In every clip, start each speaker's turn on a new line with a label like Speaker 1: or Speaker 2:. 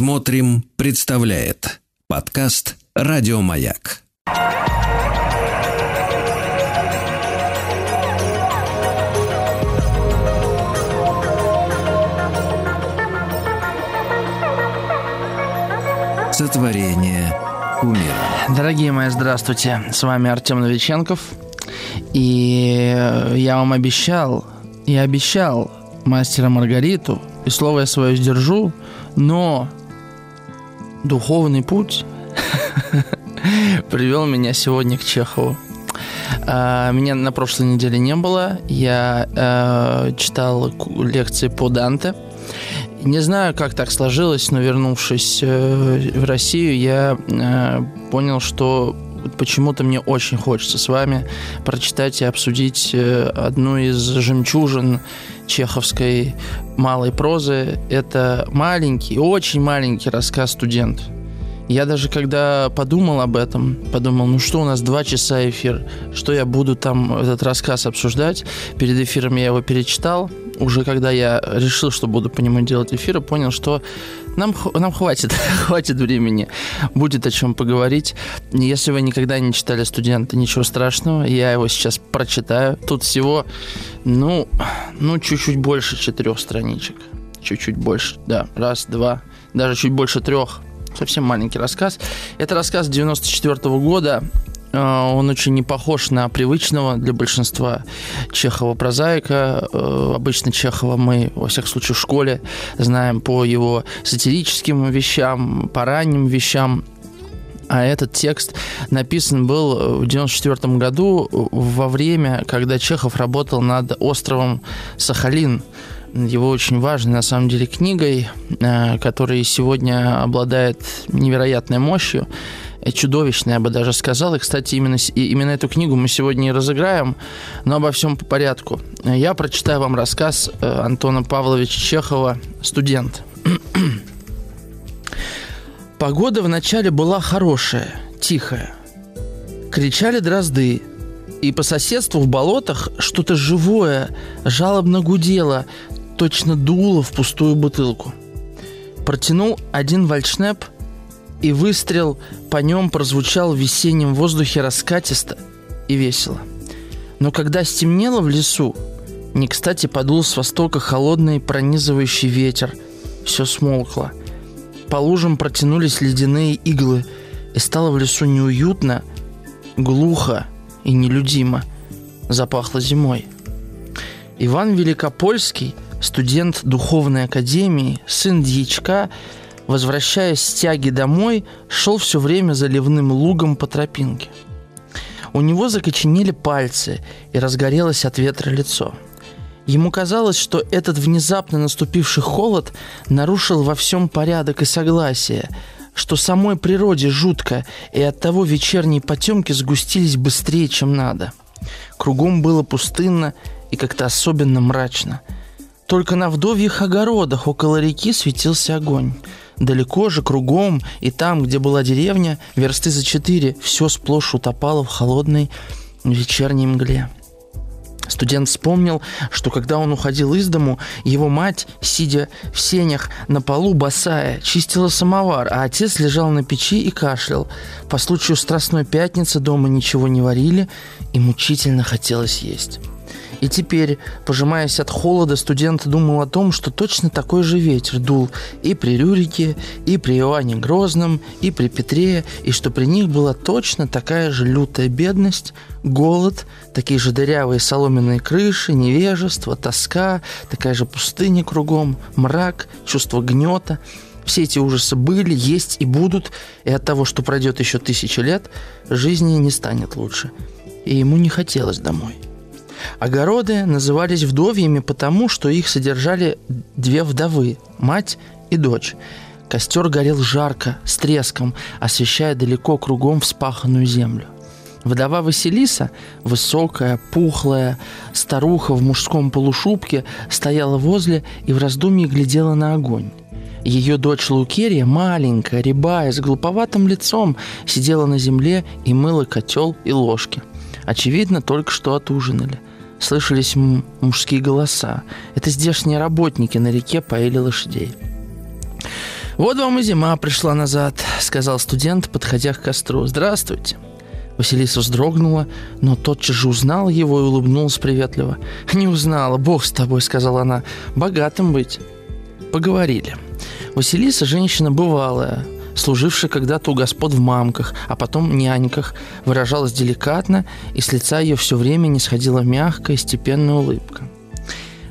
Speaker 1: Смотрим, представляет подкаст Радиомаяк. Сотворение умира.
Speaker 2: Дорогие мои, здравствуйте. С вами Артем Новиченков. И я вам обещал, я обещал мастера Маргариту, и слово я свое сдержу, но духовный путь привел меня сегодня к Чехову. А, меня на прошлой неделе не было. Я э, читал лекции по Данте. Не знаю, как так сложилось, но вернувшись э, в Россию, я э, понял, что почему-то мне очень хочется с вами прочитать и обсудить одну из жемчужин чеховской малой прозы. Это маленький, очень маленький рассказ «Студент». Я даже когда подумал об этом, подумал, ну что у нас два часа эфир, что я буду там этот рассказ обсуждать. Перед эфиром я его перечитал. Уже когда я решил, что буду по нему делать эфир, понял, что нам, нам хватит, хватит времени. Будет о чем поговорить. Если вы никогда не читали «Студента», ничего страшного. Я его сейчас прочитаю. Тут всего, ну, ну чуть-чуть больше четырех страничек. Чуть-чуть больше, да. Раз, два, даже чуть больше трех совсем маленький рассказ. Это рассказ 94 -го года. Э, он очень не похож на привычного для большинства Чехова прозаика. Э, обычно Чехова мы, во всяком случае, в школе знаем по его сатирическим вещам, по ранним вещам. А этот текст написан был в 1994 году во время, когда Чехов работал над островом Сахалин – его очень важной, на самом деле, книгой, э, которая сегодня обладает невероятной мощью, чудовищной, я бы даже сказал. И, кстати, именно, именно эту книгу мы сегодня и разыграем, но обо всем по порядку. Я прочитаю вам рассказ э, Антона Павловича Чехова «Студент». Погода вначале была хорошая, тихая. Кричали дрозды, и по соседству в болотах что-то живое жалобно гудело, точно дуло в пустую бутылку. Протянул один вальшнеп, и выстрел по нем прозвучал в весеннем воздухе раскатисто и весело. Но когда стемнело в лесу, не кстати подул с востока холодный пронизывающий ветер. Все смолкло. По лужам протянулись ледяные иглы, и стало в лесу неуютно, глухо и нелюдимо. Запахло зимой. Иван Великопольский – студент духовной академии, сын дьячка, возвращаясь с тяги домой, шел все время заливным лугом по тропинке. У него закоченели пальцы и разгорелось от ветра лицо. Ему казалось, что этот внезапно наступивший холод нарушил во всем порядок и согласие, что самой природе жутко, и от того вечерние потемки сгустились быстрее, чем надо. Кругом было пустынно и как-то особенно мрачно – только на вдовьих огородах около реки светился огонь. Далеко же, кругом, и там, где была деревня, версты за четыре, все сплошь утопало в холодной вечерней мгле. Студент вспомнил, что когда он уходил из дому, его мать, сидя в сенях на полу босая, чистила самовар, а отец лежал на печи и кашлял. По случаю Страстной Пятницы дома ничего не варили, и мучительно хотелось есть. И теперь, пожимаясь от холода, студент думал о том, что точно такой же ветер дул и при Рюрике, и при Иоанне Грозном, и при Петре, и что при них была точно такая же лютая бедность, голод, такие же дырявые соломенные крыши, невежество, тоска, такая же пустыня кругом, мрак, чувство гнета. Все эти ужасы были, есть и будут, и от того, что пройдет еще тысячи лет, жизни не станет лучше. И ему не хотелось домой. Огороды назывались вдовьями потому, что их содержали две вдовы – мать и дочь. Костер горел жарко, с треском, освещая далеко кругом вспаханную землю. Вдова Василиса, высокая, пухлая, старуха в мужском полушубке, стояла возле и в раздумье глядела на огонь. Ее дочь Лукерия, маленькая, рябая, с глуповатым лицом, сидела на земле и мыла котел и ложки. Очевидно, только что отужинали – слышались мужские голоса. Это здешние работники на реке поили лошадей. «Вот вам и зима пришла назад», — сказал студент, подходя к костру. «Здравствуйте». Василиса вздрогнула, но тотчас же узнала его и улыбнулась приветливо. «Не узнала, бог с тобой», — сказала она. «Богатым быть». Поговорили. Василиса женщина бывалая, служившая когда-то у господ в мамках, а потом няньках, выражалась деликатно, и с лица ее все время не сходила мягкая, степенная улыбка.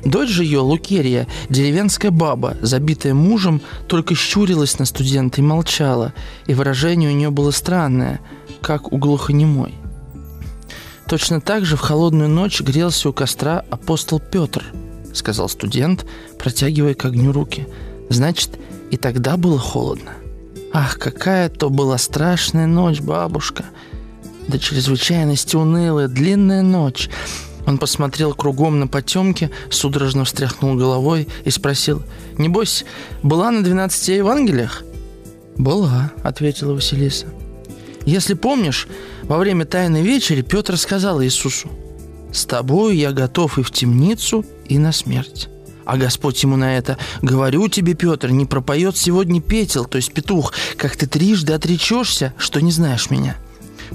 Speaker 2: Дочь же ее, Лукерия, деревенская баба, забитая мужем, только щурилась на студента и молчала, и выражение у нее было странное, как у глухонемой. Точно так же в холодную ночь грелся у костра апостол Петр, сказал студент, протягивая к огню руки. Значит, и тогда было холодно. Ах, какая то была страшная ночь, бабушка! До чрезвычайности унылая, длинная ночь — он посмотрел кругом на потемки, судорожно встряхнул головой и спросил, «Небось, была на двенадцати Евангелиях?» «Была», — ответила Василиса. «Если помнишь, во время Тайной вечери Петр сказал Иисусу, «С тобою я готов и в темницу, и на смерть». А Господь ему на это, «Говорю тебе, Петр, не пропоет сегодня петел, то есть петух, как ты трижды отречешься, что не знаешь меня».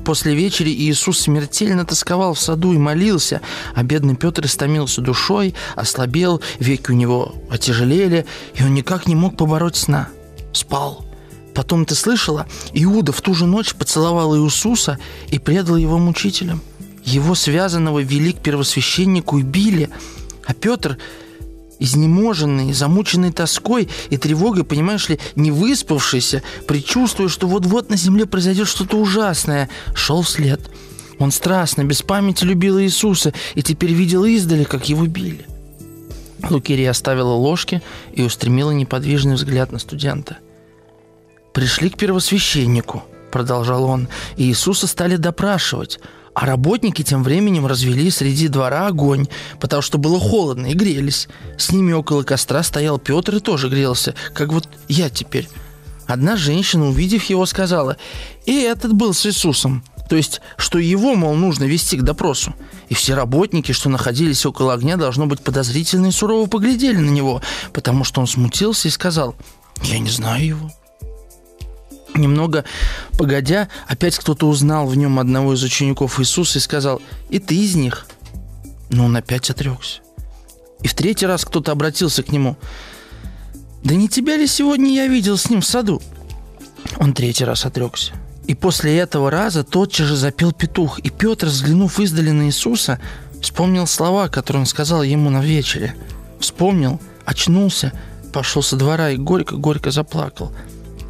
Speaker 2: После вечери Иисус смертельно тосковал в саду и молился, а бедный Петр истомился душой, ослабел, веки у него отяжелели, и он никак не мог побороть сна. Спал. Потом ты слышала, Иуда в ту же ночь поцеловал Иисуса и предал его мучителям. Его связанного вели к первосвященнику и били, а Петр Изнеможенный, замученный тоской и тревогой, понимаешь ли, не выспавшийся, предчувствуя, что вот-вот на земле произойдет что-то ужасное, шел вслед. Он страстно, без памяти любил Иисуса и теперь видел издали, как его били. Лукерия оставила ложки и устремила неподвижный взгляд на студента. «Пришли к первосвященнику», — продолжал он, — «и Иисуса стали допрашивать». А работники тем временем развели среди двора огонь, потому что было холодно, и грелись. С ними около костра стоял Петр и тоже грелся, как вот я теперь. Одна женщина, увидев его, сказала, «И этот был с Иисусом». То есть, что его, мол, нужно вести к допросу. И все работники, что находились около огня, должно быть подозрительно и сурово поглядели на него, потому что он смутился и сказал, «Я не знаю его». Немного погодя, опять кто-то узнал в нем одного из учеников Иисуса и сказал, «И ты из них?» Но он опять отрекся. И в третий раз кто-то обратился к нему, «Да не тебя ли сегодня я видел с ним в саду?» Он третий раз отрекся. И после этого раза тотчас же запел петух, и Петр, взглянув издали на Иисуса, вспомнил слова, которые он сказал ему на вечере. Вспомнил, очнулся, пошел со двора и горько-горько заплакал –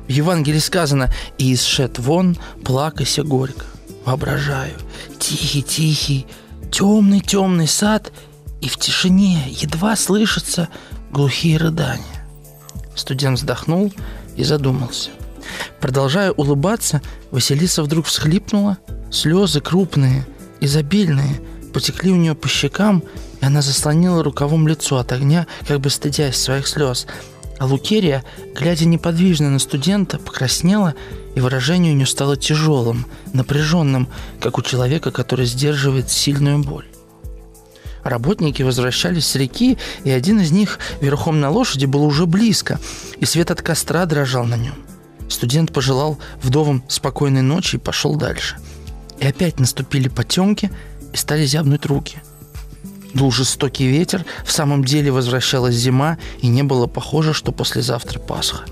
Speaker 2: в Евангелии сказано «И исшед вон, плакайся горько». Воображаю. Тихий-тихий, темный-темный сад, и в тишине едва слышатся глухие рыдания. Студент вздохнул и задумался. Продолжая улыбаться, Василиса вдруг всхлипнула. Слезы крупные, изобильные, потекли у нее по щекам, и она заслонила рукавом лицо от огня, как бы стыдясь своих слез – а Лукерия, глядя неподвижно на студента, покраснела, и выражение у нее стало тяжелым, напряженным, как у человека, который сдерживает сильную боль. Работники возвращались с реки, и один из них верхом на лошади был уже близко, и свет от костра дрожал на нем. Студент пожелал вдовам спокойной ночи и пошел дальше. И опять наступили потемки и стали зябнуть руки – Дул жестокий ветер, в самом деле возвращалась зима, и не было похоже, что послезавтра Пасха.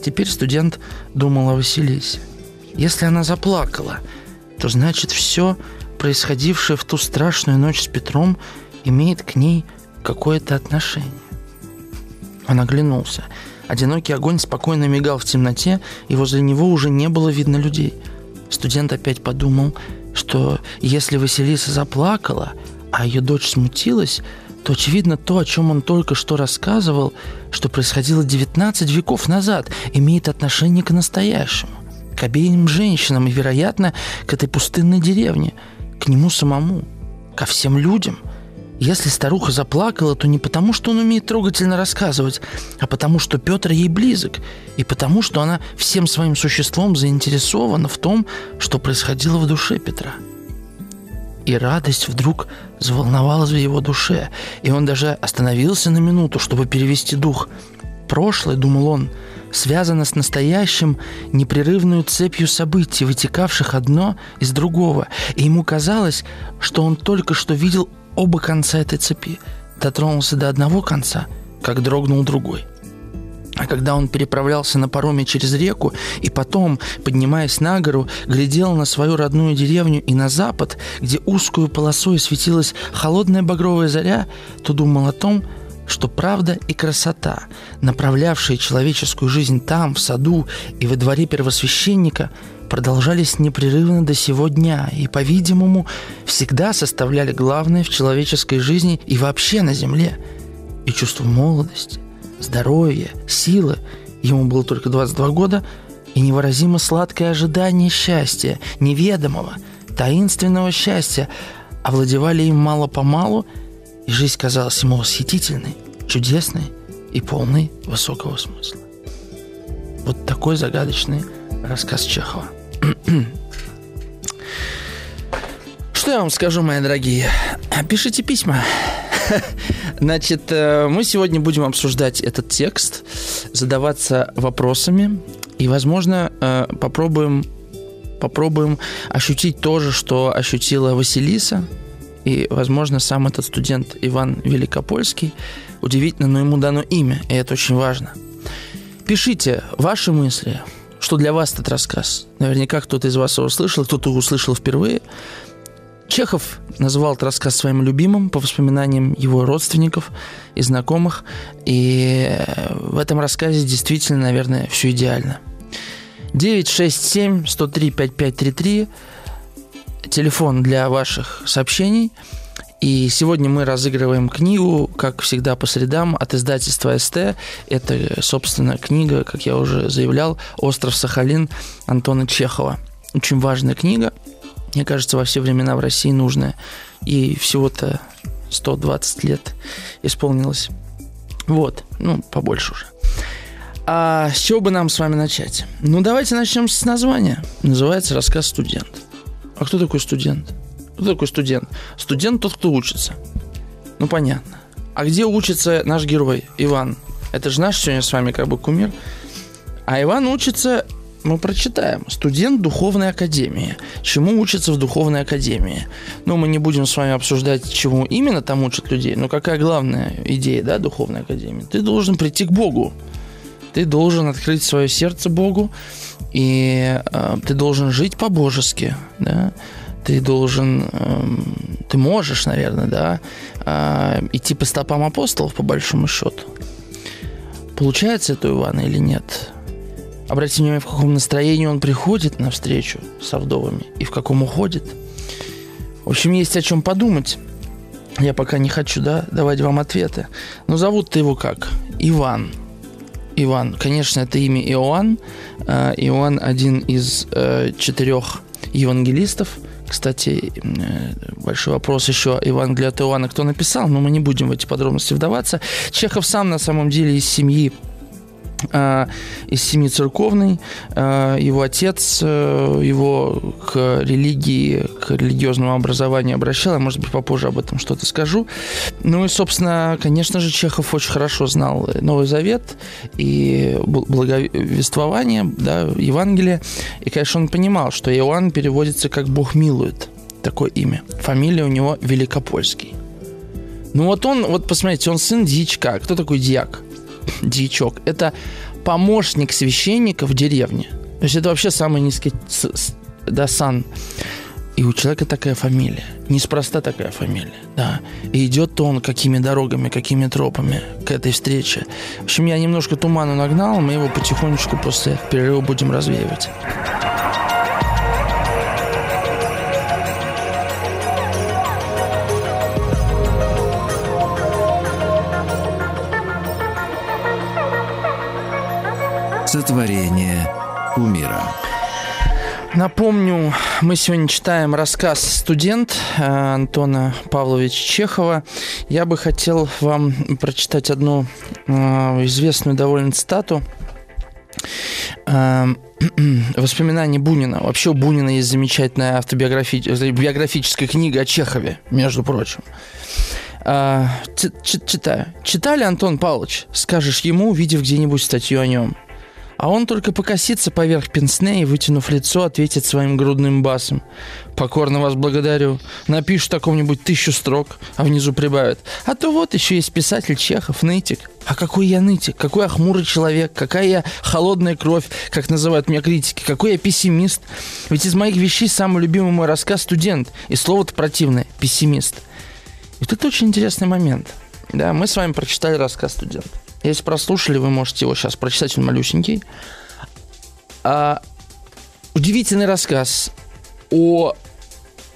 Speaker 2: Теперь студент думал о Василисе. Если она заплакала, то значит все, происходившее в ту страшную ночь с Петром, имеет к ней какое-то отношение. Он оглянулся. Одинокий огонь спокойно мигал в темноте, и возле него уже не было видно людей. Студент опять подумал, что если Василиса заплакала, а ее дочь смутилась, то, очевидно, то, о чем он только что рассказывал, что происходило 19 веков назад, имеет отношение к настоящему, к обеим женщинам и, вероятно, к этой пустынной деревне, к нему самому, ко всем людям. Если старуха заплакала, то не потому, что он умеет трогательно рассказывать, а потому, что Петр ей близок, и потому, что она всем своим существом заинтересована в том, что происходило в душе Петра – и радость вдруг заволновалась в его душе, и он даже остановился на минуту, чтобы перевести дух. Прошлое, думал он, связано с настоящим непрерывную цепью событий, вытекавших одно из другого. И ему казалось, что он только что видел оба конца этой цепи. Дотронулся до одного конца, как дрогнул другой. А когда он переправлялся на пароме через реку и потом, поднимаясь на гору, глядел на свою родную деревню и на запад, где узкую полосой светилась холодная багровая заря, то думал о том, что правда и красота, направлявшие человеческую жизнь там, в саду и во дворе первосвященника, продолжались непрерывно до сего дня и, по-видимому, всегда составляли главное в человеческой жизни и вообще на земле. И чувство молодости, здоровья, силы, ему было только 22 года, и невыразимо сладкое ожидание счастья, неведомого, таинственного счастья, овладевали им мало-помалу, и жизнь казалась ему восхитительной, чудесной и полной высокого смысла. Вот такой загадочный рассказ Чехова. Что я вам скажу, мои дорогие? Пишите письма. Значит, э, мы сегодня будем обсуждать этот текст, задаваться вопросами и, возможно, э, попробуем, попробуем ощутить то же, что ощутила Василиса, и, возможно, сам этот студент Иван Великопольский. Удивительно, но ему дано имя, и это очень важно. Пишите ваши мысли, что для вас этот рассказ. Наверняка кто-то из вас его услышал, кто-то услышал впервые. Чехов называл этот рассказ своим любимым по воспоминаниям его родственников и знакомых. И в этом рассказе действительно, наверное, все идеально. 967 103 5533 телефон для ваших сообщений. И сегодня мы разыгрываем книгу, как всегда, по средам от издательства СТ. Это, собственно, книга, как я уже заявлял, «Остров Сахалин» Антона Чехова. Очень важная книга. Мне кажется, во все времена в России нужная. И всего-то 120 лет исполнилось. Вот, ну, побольше уже. А с чего бы нам с вами начать? Ну, давайте начнем с названия. Называется «Рассказ студент». А кто такой студент? Кто такой студент? Студент тот, кто учится. Ну, понятно. А где учится наш герой, Иван? Это же наш сегодня с вами как бы кумир. А Иван учится, мы прочитаем, студент духовной академии. Чему учится в духовной академии? Ну, мы не будем с вами обсуждать, чему именно там учат людей, но какая главная идея, да, духовной академии? Ты должен прийти к Богу. Ты должен открыть свое сердце Богу, и э, ты должен жить по-божески, да, ты должен, э, ты можешь, наверное, да, э, идти по стопам апостолов, по большому счету. Получается это у Ивана или нет? Обратите внимание, в каком настроении он приходит на встречу с вдовами и в каком уходит. В общем, есть о чем подумать. Я пока не хочу, да, давать вам ответы. Но зовут-то его как? Иван – Иван. Конечно, это имя Иоанн. Э, Иоанн один из э, четырех евангелистов. Кстати, э, большой вопрос еще Евангелие от Иоанна, кто написал, но мы не будем в эти подробности вдаваться. Чехов сам на самом деле из семьи а, из семьи церковной. А, его отец э, его к религии, к религиозному образованию обращал. Я, может быть, попозже об этом что-то скажу. Ну и, собственно, конечно же, Чехов очень хорошо знал Новый Завет и благовествование, да, Евангелие. И, конечно, он понимал, что Иоанн переводится как «Бог милует». Такое имя. Фамилия у него Великопольский. Ну вот он, вот посмотрите, он сын дьячка. Кто такой дьяк? Дьячок, это помощник священника в деревне. То есть это вообще самый низкий да, сан. И у человека такая фамилия. Неспроста такая фамилия, да. И идет он какими дорогами, какими тропами к этой встрече. В общем, я немножко туману нагнал, мы его потихонечку после перерыва будем развеивать.
Speaker 1: Сотворение кумира.
Speaker 2: Напомню, мы сегодня читаем рассказ «Студент» э, Антона Павловича Чехова. Я бы хотел вам прочитать одну э, известную довольно цитату. Э, воспоминания Бунина. Вообще у Бунина есть замечательная автобиографическая книга о Чехове, между прочим. Читаю. Читали, Антон Павлович? Скажешь ему, увидев где-нибудь статью о нем. А он только покосится поверх пенсне и, вытянув лицо, ответит своим грудным басом. «Покорно вас благодарю. Напишет такому-нибудь тысячу строк, а внизу прибавит. А то вот еще есть писатель Чехов, нытик. А какой я нытик? Какой я хмурый человек? Какая я холодная кровь, как называют меня критики? Какой я пессимист? Ведь из моих вещей самый любимый мой рассказ «Студент». И слово-то противное – пессимист. И это очень интересный момент. Да, мы с вами прочитали рассказ «Студент». Если прослушали, вы можете его сейчас прочитать, он малюсенький. А, удивительный рассказ о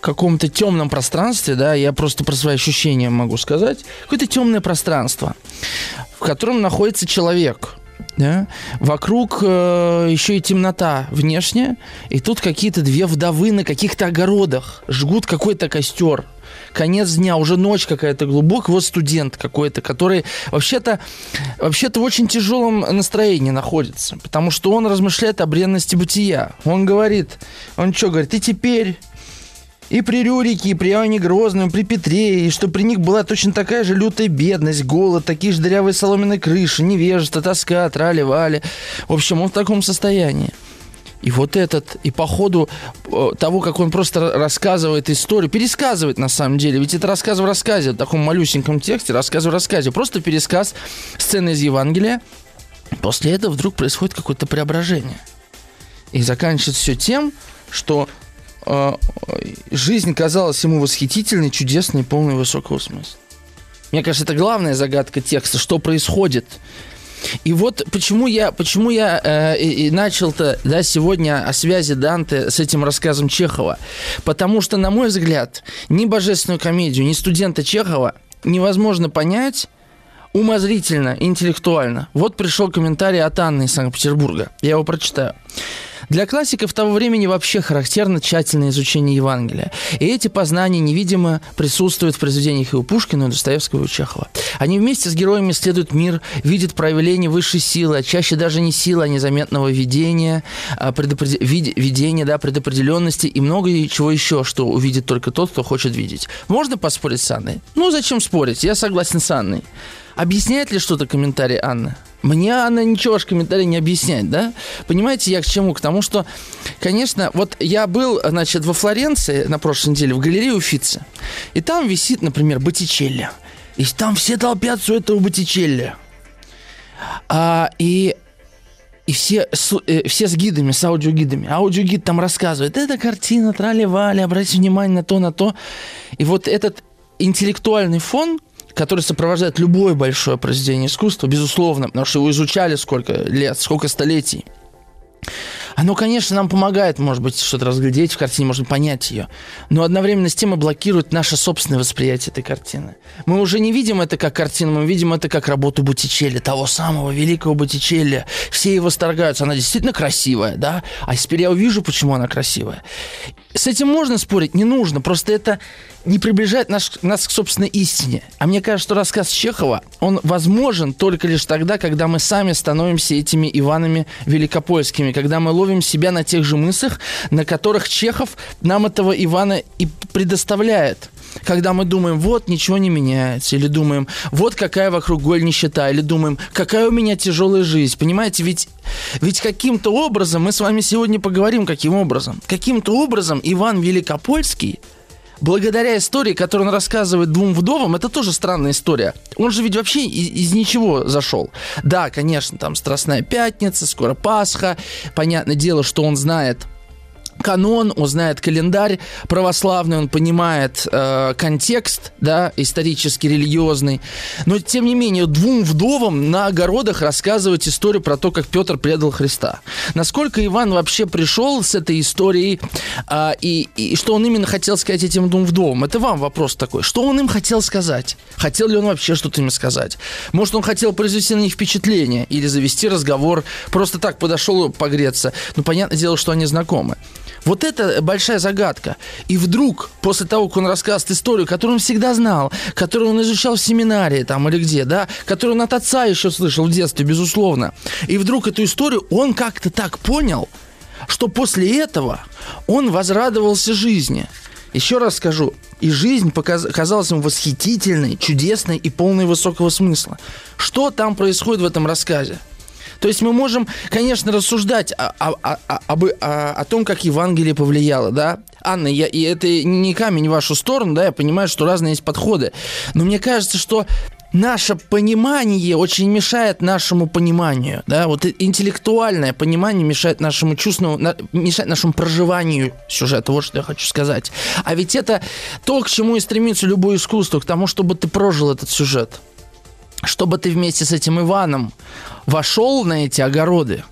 Speaker 2: каком-то темном пространстве, да, я просто про свои ощущения могу сказать. Какое-то темное пространство, в котором находится человек. Да? Вокруг э, еще и темнота внешняя, и тут какие-то две вдовы на каких-то огородах жгут какой-то костер конец дня, уже ночь какая-то глубокая, вот студент какой-то, который вообще-то вообще-то в очень тяжелом настроении находится, потому что он размышляет о бренности бытия. Он говорит, он что говорит, и теперь и при Рюрике, и при Иоанне Грозном, и при Петре, и что при них была точно такая же лютая бедность, голод, такие же дырявые соломенные крыши, невежество, тоска, трали-вали. В общем, он в таком состоянии. И вот этот, и по ходу э, того, как он просто рассказывает историю, пересказывает на самом деле, ведь это рассказ в рассказе, в таком малюсеньком тексте, рассказ в рассказе, просто пересказ сцены из Евангелия. После этого вдруг происходит какое-то преображение. И заканчивается все тем, что э, жизнь казалась ему восхитительной, чудесной, полной высокого смысла. Мне кажется, это главная загадка текста, что происходит и вот почему я, почему я э, и, начал-то да, сегодня о связи Данте с этим рассказом Чехова. Потому что, на мой взгляд, ни божественную комедию, ни студента Чехова невозможно понять умозрительно, интеллектуально. Вот пришел комментарий от Анны из Санкт-Петербурга. Я его прочитаю. Для классиков того времени вообще характерно тщательное изучение Евангелия. И эти познания невидимо присутствуют в произведениях и у Пушкина, и у Достоевского, и у Чехова. Они вместе с героями исследуют мир, видят проявление высшей силы, а чаще даже не силы, а незаметного видения, а предопред... видения, да, предопределенности и много чего еще, что увидит только тот, кто хочет видеть. Можно поспорить с Анной? Ну, зачем спорить? Я согласен с Анной. Объясняет ли что-то комментарий Анны? Мне она ничего ваш комментарий не объясняет, да? Понимаете, я к чему? К тому, что, конечно, вот я был, значит, во Флоренции на прошлой неделе в галерее Уфицы, и там висит, например, Боттичелли. И там все толпятся у этого Боттичелли. А, и и все, э, все с гидами, с аудиогидами. Аудиогид там рассказывает, это картина, трали-вали, обратите внимание на то, на то. И вот этот интеллектуальный фон, который сопровождает любое большое произведение искусства, безусловно, потому что его изучали сколько лет, сколько столетий. Оно, конечно, нам помогает, может быть, что-то разглядеть в картине, можно понять ее. Но одновременно с тем и блокирует наше собственное восприятие этой картины. Мы уже не видим это как картину, мы видим это как работу Боттичелли, того самого великого Боттичелли. Все его восторгаются, она действительно красивая, да? А теперь я увижу, почему она красивая. С этим можно спорить, не нужно. Просто это не приближает наш, нас к собственной истине. А мне кажется, что рассказ Чехова, он возможен только лишь тогда, когда мы сами становимся этими Иванами Великопольскими, когда мы ловим себя на тех же мыслях, на которых Чехов нам этого Ивана и предоставляет когда мы думаем, вот ничего не меняется, или думаем, вот какая вокруг голь нищета, или думаем, какая у меня тяжелая жизнь. Понимаете, ведь, ведь каким-то образом, мы с вами сегодня поговорим, каким образом. Каким-то образом Иван Великопольский благодаря истории, которую он рассказывает двум вдовам, это тоже странная история. Он же ведь вообще из, из ничего зашел. Да, конечно, там Страстная Пятница, скоро Пасха. Понятное дело, что он знает канон, он знает календарь православный, он понимает э, контекст, да, исторический, религиозный. Но, тем не менее, двум вдовам на огородах рассказывать историю про то, как Петр предал Христа. Насколько Иван вообще пришел с этой историей, э, и, и что он именно хотел сказать этим двум вдовам? Это вам вопрос такой. Что он им хотел сказать? Хотел ли он вообще что-то им сказать? Может, он хотел произвести на них впечатление или завести разговор, просто так подошел погреться. Ну, понятное дело, что они знакомы. Вот это большая загадка. И вдруг, после того, как он рассказывает историю, которую он всегда знал, которую он изучал в семинарии там или где, да, которую он от отца еще слышал в детстве, безусловно. И вдруг эту историю он как-то так понял, что после этого он возрадовался жизни. Еще раз скажу, и жизнь показ... казалась ему восхитительной, чудесной и полной высокого смысла. Что там происходит в этом рассказе? То есть мы можем, конечно, рассуждать о, о, о, об, о, о том, как Евангелие повлияло, да? Анна, я, и это не камень в вашу сторону, да, я понимаю, что разные есть подходы. Но мне кажется, что наше понимание очень мешает нашему пониманию, да, вот интеллектуальное понимание мешает нашему чувственному, на, мешает нашему проживанию сюжета, вот что я хочу сказать. А ведь это то, к чему и стремится любое искусство, к тому, чтобы ты прожил этот сюжет, чтобы ты вместе с этим Иваном вошел на эти огороды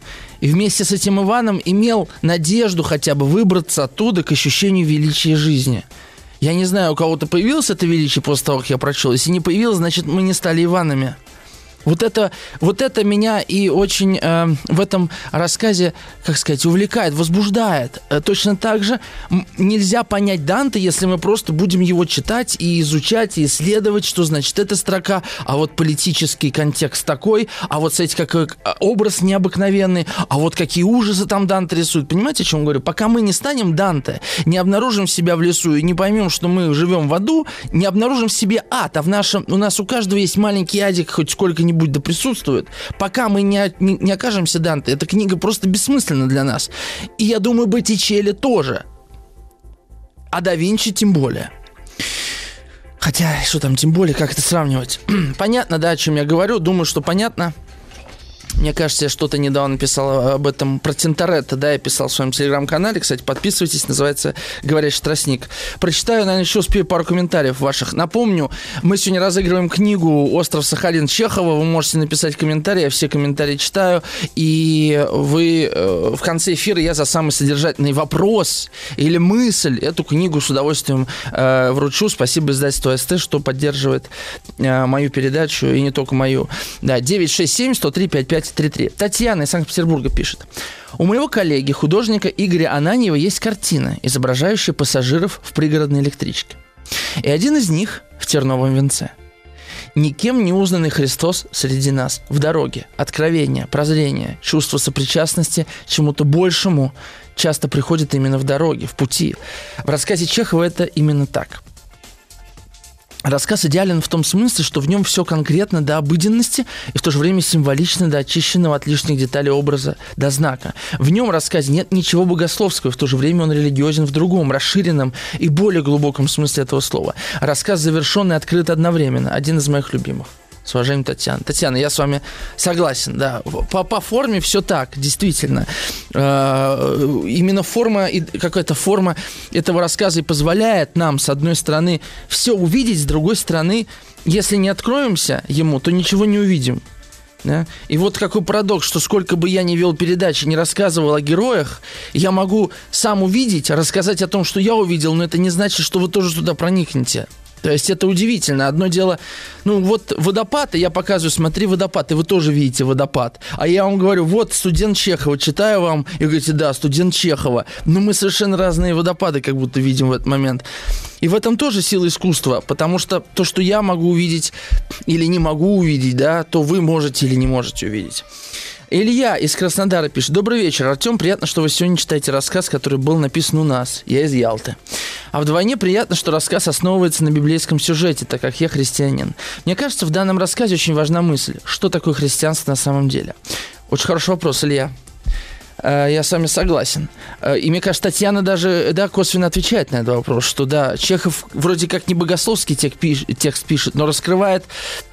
Speaker 2: и вместе с этим Иваном имел надежду хотя бы выбраться оттуда к ощущению величия жизни – я не знаю, у кого-то появилось это величие после того, как я прочел. Если не появилось, значит, мы не стали Иванами. Вот это, вот это меня и очень э, в этом рассказе, как сказать, увлекает, возбуждает. Э, точно так же нельзя понять Данте, если мы просто будем его читать и изучать, и исследовать, что значит эта строка, а вот политический контекст такой, а вот, кстати, какой э, образ необыкновенный, а вот какие ужасы там Данте рисует. Понимаете, о чем говорю? Пока мы не станем Данте, не обнаружим себя в лесу и не поймем, что мы живем в аду, не обнаружим в себе ад, а в нашем, у нас у каждого есть маленький адик, хоть сколько-нибудь что-нибудь да присутствует, пока мы не, не, не окажемся Данте, эта книга просто бессмысленна для нас. И я думаю, Боттичелли тоже. А да Винчи тем более. Хотя, что там, тем более, как это сравнивать? понятно, да, о чем я говорю. Думаю, что понятно. Мне кажется, я что-то недавно писал об этом про Тинторетто, да, я писал в своем телеграм-канале. Кстати, подписывайтесь, называется «Говорящий тростник». Прочитаю, наверное, еще успею пару комментариев ваших. Напомню, мы сегодня разыгрываем книгу «Остров Сахалин» Чехова. Вы можете написать комментарии, я все комментарии читаю. И вы э, в конце эфира я за самый содержательный вопрос или мысль эту книгу с удовольствием э, вручу. Спасибо издательству СТ, что поддерживает э, мою передачу, и не только мою. Да, 967 103 55 2033. Татьяна из Санкт-Петербурга пишет. У моего коллеги, художника Игоря Ананьева, есть картина, изображающая пассажиров в пригородной электричке. И один из них в терновом венце. Никем не узнанный Христос среди нас в дороге. Откровение, прозрение, чувство сопричастности чему-то большему часто приходит именно в дороге, в пути. В рассказе Чехова это именно так – Рассказ идеален в том смысле, что в нем все конкретно до обыденности и в то же время символично до очищенного от лишних деталей образа, до знака. В нем рассказе нет ничего богословского, в то же время он религиозен в другом, расширенном и более глубоком смысле этого слова. Рассказ завершен и открыт одновременно. Один из моих любимых. С уважением, Татьяна. Татьяна, я с вами согласен, да. По, по форме все так, действительно. Э, именно форма, какая-то форма этого рассказа и позволяет нам, с одной стороны, все увидеть, с другой стороны, если не откроемся ему, то ничего не увидим. Да? И вот какой парадокс, что сколько бы я ни вел передачи, не рассказывал о героях, я могу сам увидеть, рассказать о том, что я увидел, но это не значит, что вы тоже туда проникнете. То есть это удивительно. Одно дело, ну вот водопад, и я показываю, смотри водопад, и вы тоже видите водопад. А я вам говорю, вот студент Чехова, читаю вам, и говорите, да, студент Чехова. Но мы совершенно разные водопады как будто видим в этот момент. И в этом тоже сила искусства, потому что то, что я могу увидеть или не могу увидеть, да, то вы можете или не можете увидеть. Илья из Краснодара пишет. Добрый вечер, Артем. Приятно, что вы сегодня читаете рассказ, который был написан у нас. Я из Ялты. А вдвойне приятно, что рассказ основывается на библейском сюжете, так как я христианин. Мне кажется, в данном рассказе очень важна мысль. Что такое христианство на самом деле? Очень хороший вопрос, Илья. Э, я с вами согласен. Э, и мне кажется, Татьяна даже да, косвенно отвечает на этот вопрос, что да, Чехов вроде как не богословский текст пишет, но раскрывает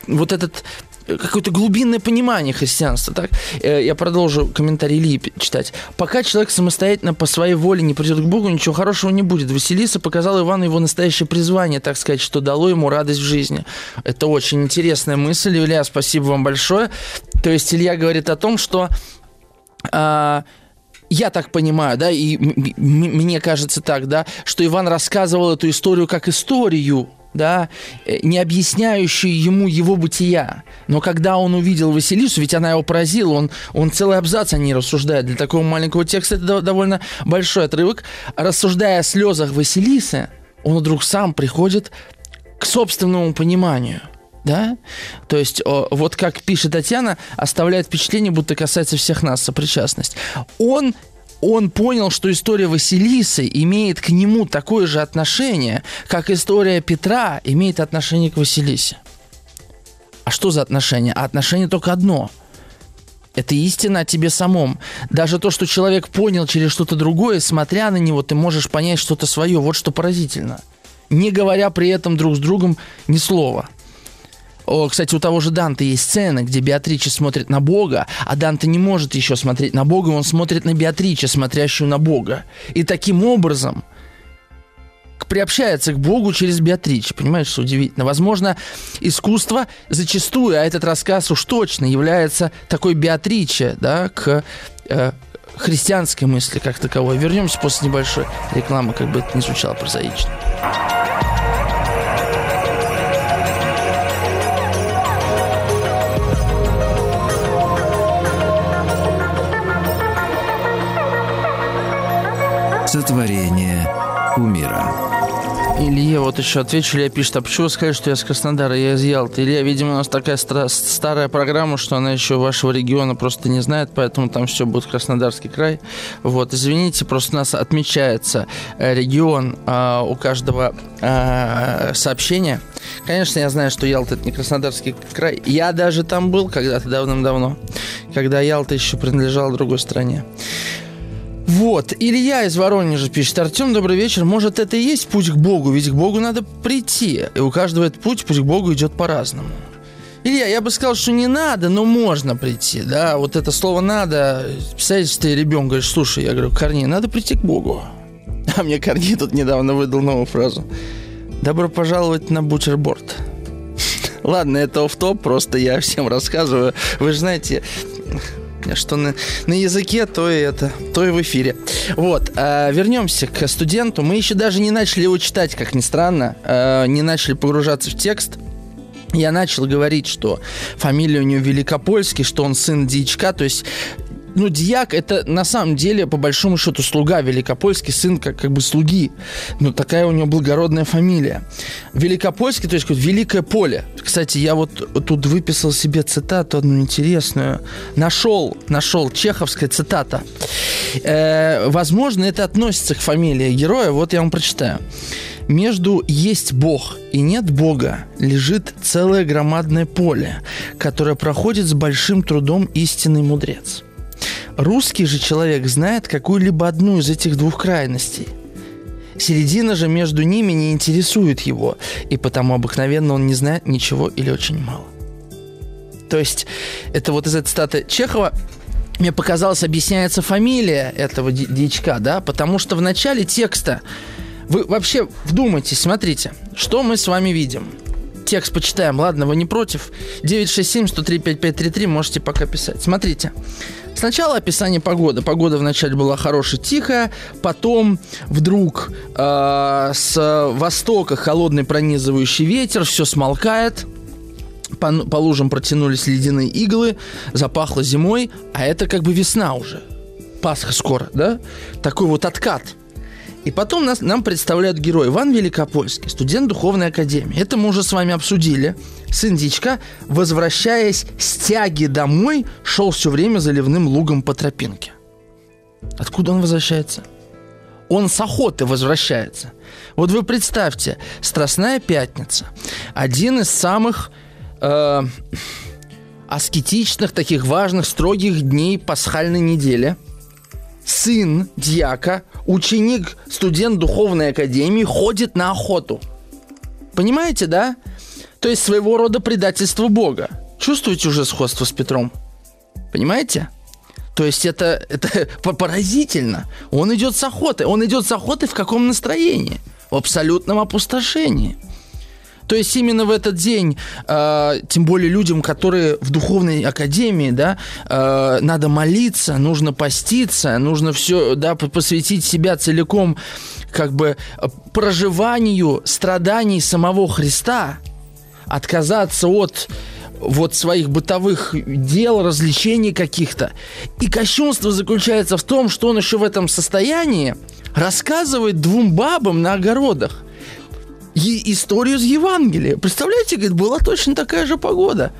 Speaker 2: вот этот какое-то глубинное понимание христианства. Так? Э, я продолжу комментарий Ильи читать. «Пока человек самостоятельно по своей воле не придет к Богу, ничего хорошего не будет. Василиса показал Ивану его настоящее призвание, так сказать, что дало ему радость в жизни». Это очень интересная мысль, Илья, спасибо вам большое. То есть Илья говорит о том, что а, я так понимаю, да, и мне кажется так, да, что Иван рассказывал эту историю как историю, да, э, не объясняющую ему его бытия. Но когда он увидел Василису, ведь она его поразила, он, он целый абзац о ней рассуждает. Для такого маленького текста это довольно большой отрывок. Рассуждая о слезах Василисы, он вдруг сам приходит к собственному пониманию. Да? То есть, вот как пишет Татьяна, оставляет впечатление, будто касается всех нас сопричастность. Он он понял, что история Василисы имеет к нему такое же отношение, как история Петра имеет отношение к Василисе. А что за отношение? А отношение только одно – это истина о тебе самом. Даже то, что человек понял через что-то другое, смотря на него, ты можешь понять что-то свое. Вот что поразительно. Не говоря при этом друг с другом ни слова. О, кстати, у того же Данте есть сцена, где Беатрича смотрит на Бога, а Данте не может еще смотреть на Бога, он смотрит на Беатрича, смотрящую на Бога. И таким образом приобщается к Богу через Беатрич. Понимаешь, что удивительно? Возможно, искусство зачастую, а этот рассказ уж точно является такой Беатриче, да, к э, христианской мысли как таковой. Вернемся после небольшой рекламы, как бы это ни звучало прозаично.
Speaker 1: Сотворение умира.
Speaker 2: Илья вот еще отвечу, Илья пишет, а почему вы что я с Краснодара, я из Ялты? Илья, видимо, у нас такая стра- старая программа, что она еще вашего региона просто не знает, поэтому там все будет Краснодарский край. Вот, извините, просто у нас отмечается э, регион э, у каждого э, сообщения. Конечно, я знаю, что Ялта это не Краснодарский край. Я даже там был когда-то давным-давно, когда Ялта еще принадлежала другой стране. Вот, Илья из Воронежа пишет. Артем, добрый вечер. Может, это и есть путь к Богу? Ведь к Богу надо прийти. И у каждого этот путь, путь к Богу идет по-разному. Илья, я бы сказал, что не надо, но можно прийти, да, вот это слово «надо», представляете, ты ребенок говоришь, слушай, я говорю, Корней, надо прийти к Богу. А мне Корней тут недавно выдал новую фразу. Добро пожаловать на бутерборд. Ладно, это оф топ просто я всем рассказываю. Вы же знаете, что на, на языке, то и это, то и в эфире. Вот, э, вернемся к студенту. Мы еще даже не начали его читать, как ни странно, э, не начали погружаться в текст. Я начал говорить, что фамилия у него Великопольский, что он сын дьячка, то есть ну, дьяк это на самом деле, по большому счету, слуга Великопольский, сын как, как бы слуги. Ну, такая у него благородная фамилия. Великопольский, то есть Великое поле. Кстати, я вот тут выписал себе цитату одну интересную. Нашел, нашел, чеховская цитата. Э, возможно, это относится к фамилии героя. Вот я вам прочитаю. Между «есть Бог» и «нет Бога» лежит целое громадное поле, которое проходит с большим трудом истинный мудрец. Русский же человек знает какую-либо одну из этих двух крайностей. Середина же между ними не интересует его, и потому обыкновенно он не знает ничего или очень мало. То есть, это вот из этой цитаты Чехова мне показалось, объясняется фамилия этого дичка, да, потому что в начале текста вы вообще вдумайтесь, смотрите, что мы с вами видим. Текст почитаем, ладно, вы не против? 967-103-5533 можете пока писать. Смотрите. Сначала описание погоды. Погода вначале была хорошая, тихая, потом вдруг э, с востока холодный пронизывающий ветер, все смолкает, по, по лужам протянулись ледяные иглы, запахло зимой, а это как бы весна уже. Пасха скоро, да? Такой вот откат – и потом нас, нам представляют герой Иван Великопольский, студент Духовной Академии. Это мы уже с вами обсудили. Сын дичка, возвращаясь с тяги домой, шел все время заливным лугом по тропинке. Откуда он возвращается? Он с охоты возвращается. Вот вы представьте, Страстная Пятница. Один из самых э, аскетичных, таких важных, строгих дней пасхальной недели – сын дьяка, ученик, студент духовной академии, ходит на охоту. Понимаете, да? То есть своего рода предательство Бога. Чувствуете уже сходство с Петром? Понимаете? То есть это, это поразительно. Он идет с охоты. Он идет с охоты в каком настроении? В абсолютном опустошении. То есть именно в этот день, э, тем более людям, которые в духовной академии, да, э, надо молиться, нужно поститься, нужно все, да, посвятить себя целиком, как бы проживанию страданий самого Христа, отказаться от вот своих бытовых дел, развлечений каких-то. И кощунство заключается в том, что он еще в этом состоянии рассказывает двум бабам на огородах – историю из Евангелия. Представляете, говорит, была точно такая же погода.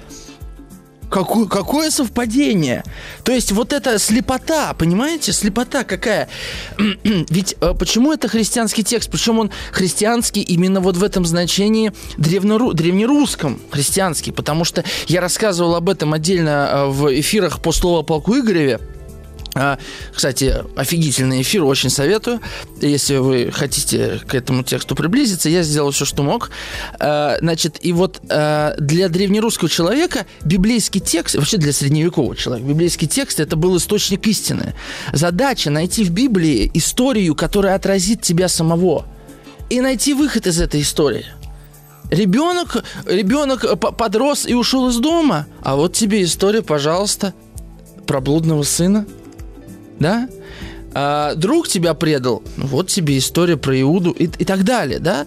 Speaker 2: Какое, какое совпадение? То есть вот эта слепота, понимаете, слепота какая? Ведь э, почему это христианский текст? Причем он христианский именно вот в этом значении древнеру, древнерусском христианский, потому что я рассказывал об этом отдельно э, в эфирах по слову полку Игореве. А, кстати, офигительный эфир, очень советую. Если вы хотите к этому тексту приблизиться, я сделал все, что мог. А, значит, и вот а, для древнерусского человека библейский текст, вообще для средневекового человека, библейский текст это был источник истины. Задача найти в Библии историю, которая отразит тебя самого, и найти выход из этой истории. Ребенок, ребенок подрос и ушел из дома, а вот тебе история, пожалуйста, про блудного сына – да? А, друг тебя предал, вот тебе история про Иуду и, и так далее, да?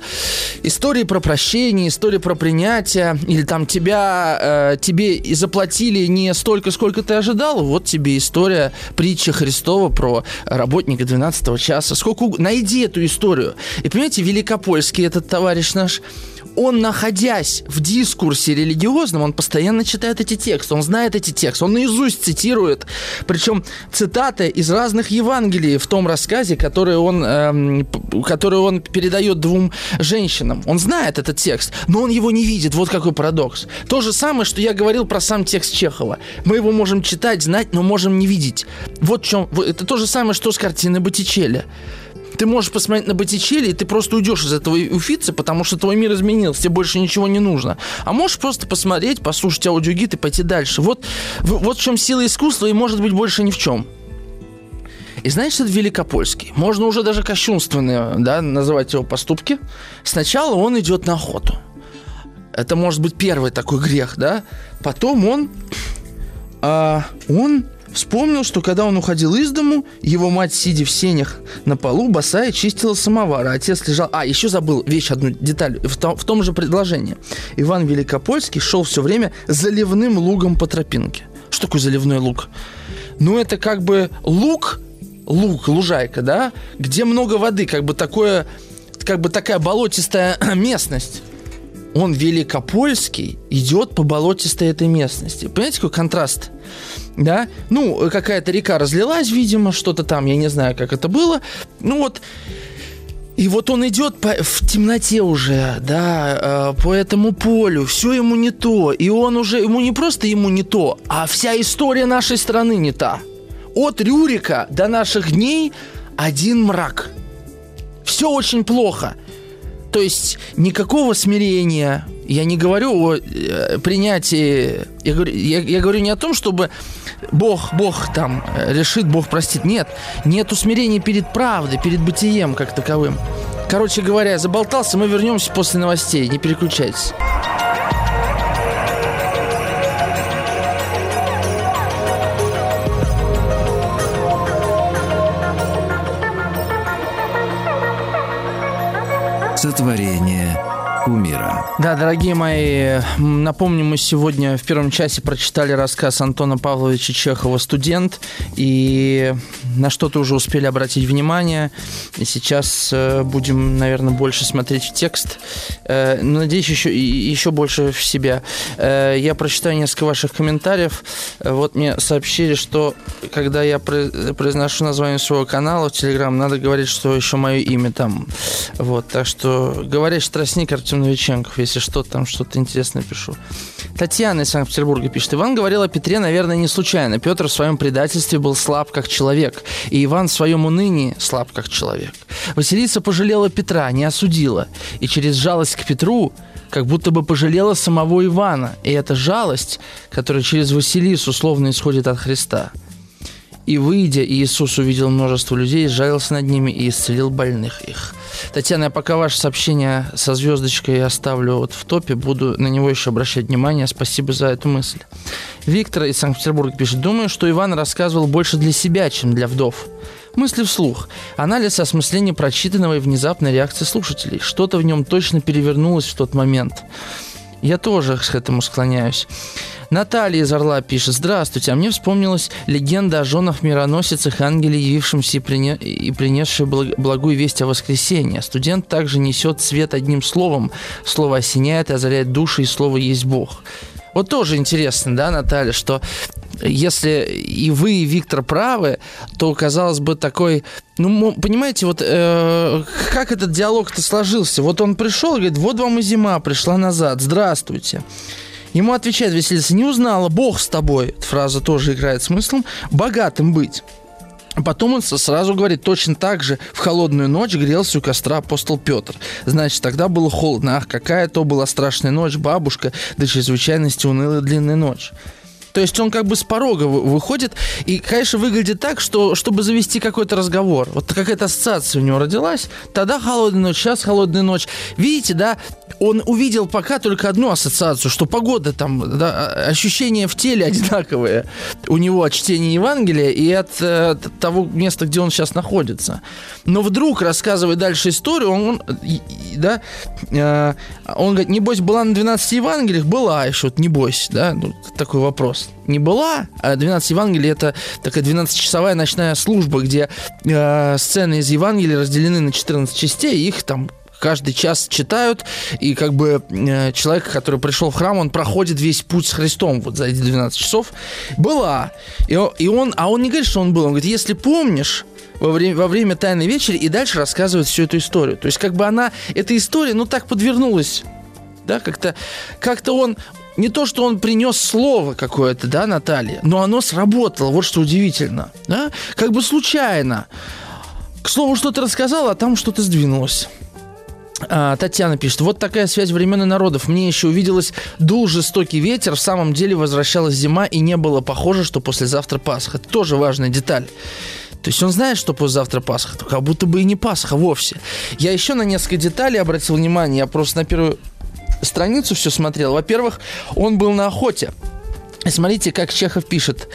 Speaker 2: Истории про прощение, история про принятие, или там тебя, э, тебе заплатили не столько, сколько ты ожидал, вот тебе история, притча Христова про работника 12 часа. Сколько Найди эту историю. И понимаете, Великопольский этот товарищ наш, он, находясь в дискурсе религиозном, он постоянно читает эти тексты, он знает эти тексты, он наизусть цитирует, причем цитаты из разных Евангелий в том рассказе, который он, эм, который он передает двум женщинам. Он знает этот текст, но он его не видит. Вот какой парадокс. То же самое, что я говорил про сам текст Чехова. Мы его можем читать, знать, но можем не видеть. Вот в чем. Это то же самое, что с картиной Боттичелли. Ты можешь посмотреть на Боттичелли, и ты просто уйдешь из этого уфицы, потому что твой мир изменился, тебе больше ничего не нужно. А можешь просто посмотреть, послушать аудиогид и пойти дальше. Вот, вот в чем сила искусства, и может быть больше ни в чем. И знаешь, это Великопольский. Можно уже даже кощунственные, да, называть его поступки. Сначала он идет на охоту. Это может быть первый такой грех, да. Потом он, а, он Вспомнил, что когда он уходил из дому, его мать, сидя в сенях на полу, босая, чистила самовар, а отец лежал... А, еще забыл вещь, одну деталь, в том, в том же предложении. Иван Великопольский шел все время заливным лугом по тропинке. Что такое заливной луг? Ну, это как бы луг, луг, лужайка, да, где много воды, как бы такое, как бы такая болотистая местность он великопольский идет по болотистой этой местности. Понимаете, какой контраст? Да? Ну, какая-то река разлилась, видимо, что-то там, я не знаю, как это было. Ну вот, и вот он идет по, в темноте уже, да, э, по этому полю, все ему не то. И он уже, ему не просто ему не то, а вся история нашей страны не та. От Рюрика до наших дней один мрак. Все очень плохо. То есть никакого смирения. Я не говорю о э, принятии. Я говорю, я, я говорю не о том, чтобы Бог, Бог там э, решит, Бог простит. Нет. Нет усмирения перед правдой, перед бытием как таковым. Короче говоря, заболтался, мы вернемся после новостей. Не переключайтесь.
Speaker 1: Сотворение кумира.
Speaker 2: Да, дорогие мои, напомню, мы сегодня в первом часе прочитали рассказ Антона Павловича Чехова «Студент», и на что-то уже успели обратить внимание. И сейчас э, будем, наверное, больше смотреть в текст. Э, надеюсь, еще, еще больше в себя. Э, я прочитаю несколько ваших комментариев. Вот мне сообщили, что когда я произношу название своего канала в Телеграм, надо говорить, что еще мое имя там. Вот, так что говорящий тростник Артем Максим Новиченков, если что, там что-то интересное пишу. Татьяна из Санкт-Петербурга пишет. Иван говорил о Петре, наверное, не случайно. Петр в своем предательстве был слаб как человек, и Иван в своем унынии слаб как человек. Василиса пожалела Петра, не осудила, и через жалость к Петру как будто бы пожалела самого Ивана. И эта жалость, которая через Василису условно исходит от Христа – и выйдя, Иисус увидел множество людей, сжалился над ними и исцелил больных их. Татьяна, я пока ваше сообщение со звездочкой оставлю вот в топе, буду на него еще обращать внимание. Спасибо за эту мысль. Виктор из Санкт-Петербурга пишет, думаю, что Иван рассказывал больше для себя, чем для вдов. Мысли вслух. Анализ осмысления прочитанного и внезапной реакции слушателей. Что-то в нем точно перевернулось в тот момент. Я тоже к этому склоняюсь. Наталья из Орла пишет. Здравствуйте, а мне вспомнилась легенда о женах-мироносицах, ангеле, явившемся и, прине... и принесшей благую весть о воскресенье. Студент также несет свет одним словом. Слово осеняет и озаряет души, и слово есть Бог. Вот тоже интересно, да, Наталья, что если и вы, и Виктор правы, то, казалось бы, такой... Ну, понимаете, вот э, как этот диалог-то сложился? Вот он пришел и говорит, вот вам и зима пришла назад, здравствуйте. Ему отвечает Василиса, не узнала, Бог с тобой. Фраза тоже играет смыслом. Богатым быть. Потом он сразу говорит, точно так же в холодную ночь грелся у костра апостол Петр. Значит, тогда было холодно. Ах, какая то была страшная ночь, бабушка, до чрезвычайности унылая длинная ночь. То есть он как бы с порога выходит и, конечно, выглядит так, что чтобы завести какой-то разговор, вот какая-то ассоциация у него родилась, тогда холодная ночь, сейчас холодная ночь. Видите, да, он увидел пока только одну ассоциацию, что погода там, да, ощущения в теле одинаковые у него от чтения Евангелия и от, э, от того места, где он сейчас находится. Но вдруг, рассказывая дальше историю, он, он да, э, он говорит, небось, была на 12 Евангелиях? Была еще, вот, небось, да, ну, такой вопрос не была. А 12 Евангелий это такая 12-часовая ночная служба, где э, сцены из Евангелия разделены на 14 частей, их там каждый час читают, и как бы э, человек, который пришел в храм, он проходит весь путь с Христом вот за эти 12 часов. Была. И, и он, а он не говорит, что он был, он говорит, если помнишь, во время, во время Тайной Вечери и дальше рассказывает всю эту историю. То есть как бы она, эта история, ну так подвернулась да, как-то как он не то, что он принес слово какое-то, да, Наталья, но оно сработало, вот что удивительно, да, как бы случайно. К слову, что-то рассказал, а там что-то сдвинулось. А, Татьяна пишет, вот такая связь времен и народов. Мне еще увиделось, дул жестокий ветер, в самом деле возвращалась зима, и не было похоже, что послезавтра Пасха. Это тоже важная деталь. То есть он знает, что послезавтра Пасха, как будто бы и не Пасха вовсе. Я еще на несколько деталей обратил внимание, я просто на первую страницу все смотрел. Во-первых, он был на охоте. Смотрите, как Чехов пишет.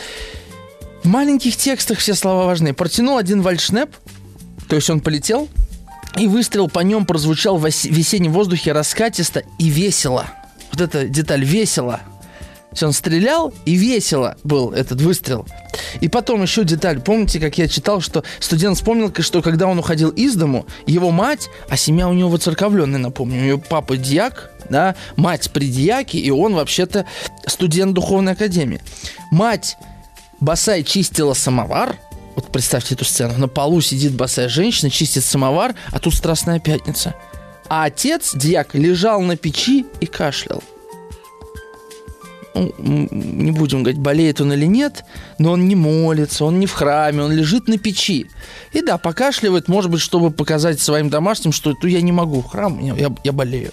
Speaker 2: В маленьких текстах все слова важны. Протянул один вальшнеп, то есть он полетел, и выстрел по нем прозвучал в весеннем воздухе раскатисто и весело. Вот эта деталь весело. То он стрелял, и весело был этот выстрел. И потом еще деталь. Помните, как я читал, что студент вспомнил, что когда он уходил из дому, его мать, а семья у него воцерковленная, напомню, у него папа дьяк, да, мать при дьяке, и он вообще-то студент духовной академии. Мать босай чистила самовар, вот представьте эту сцену, на полу сидит босая женщина, чистит самовар, а тут Страстная Пятница. А отец, дьяк, лежал на печи и кашлял не будем говорить, болеет он или нет, но он не молится, он не в храме, он лежит на печи. И да, покашливает, может быть, чтобы показать своим домашним, что ну, я не могу в храм, я, я болею.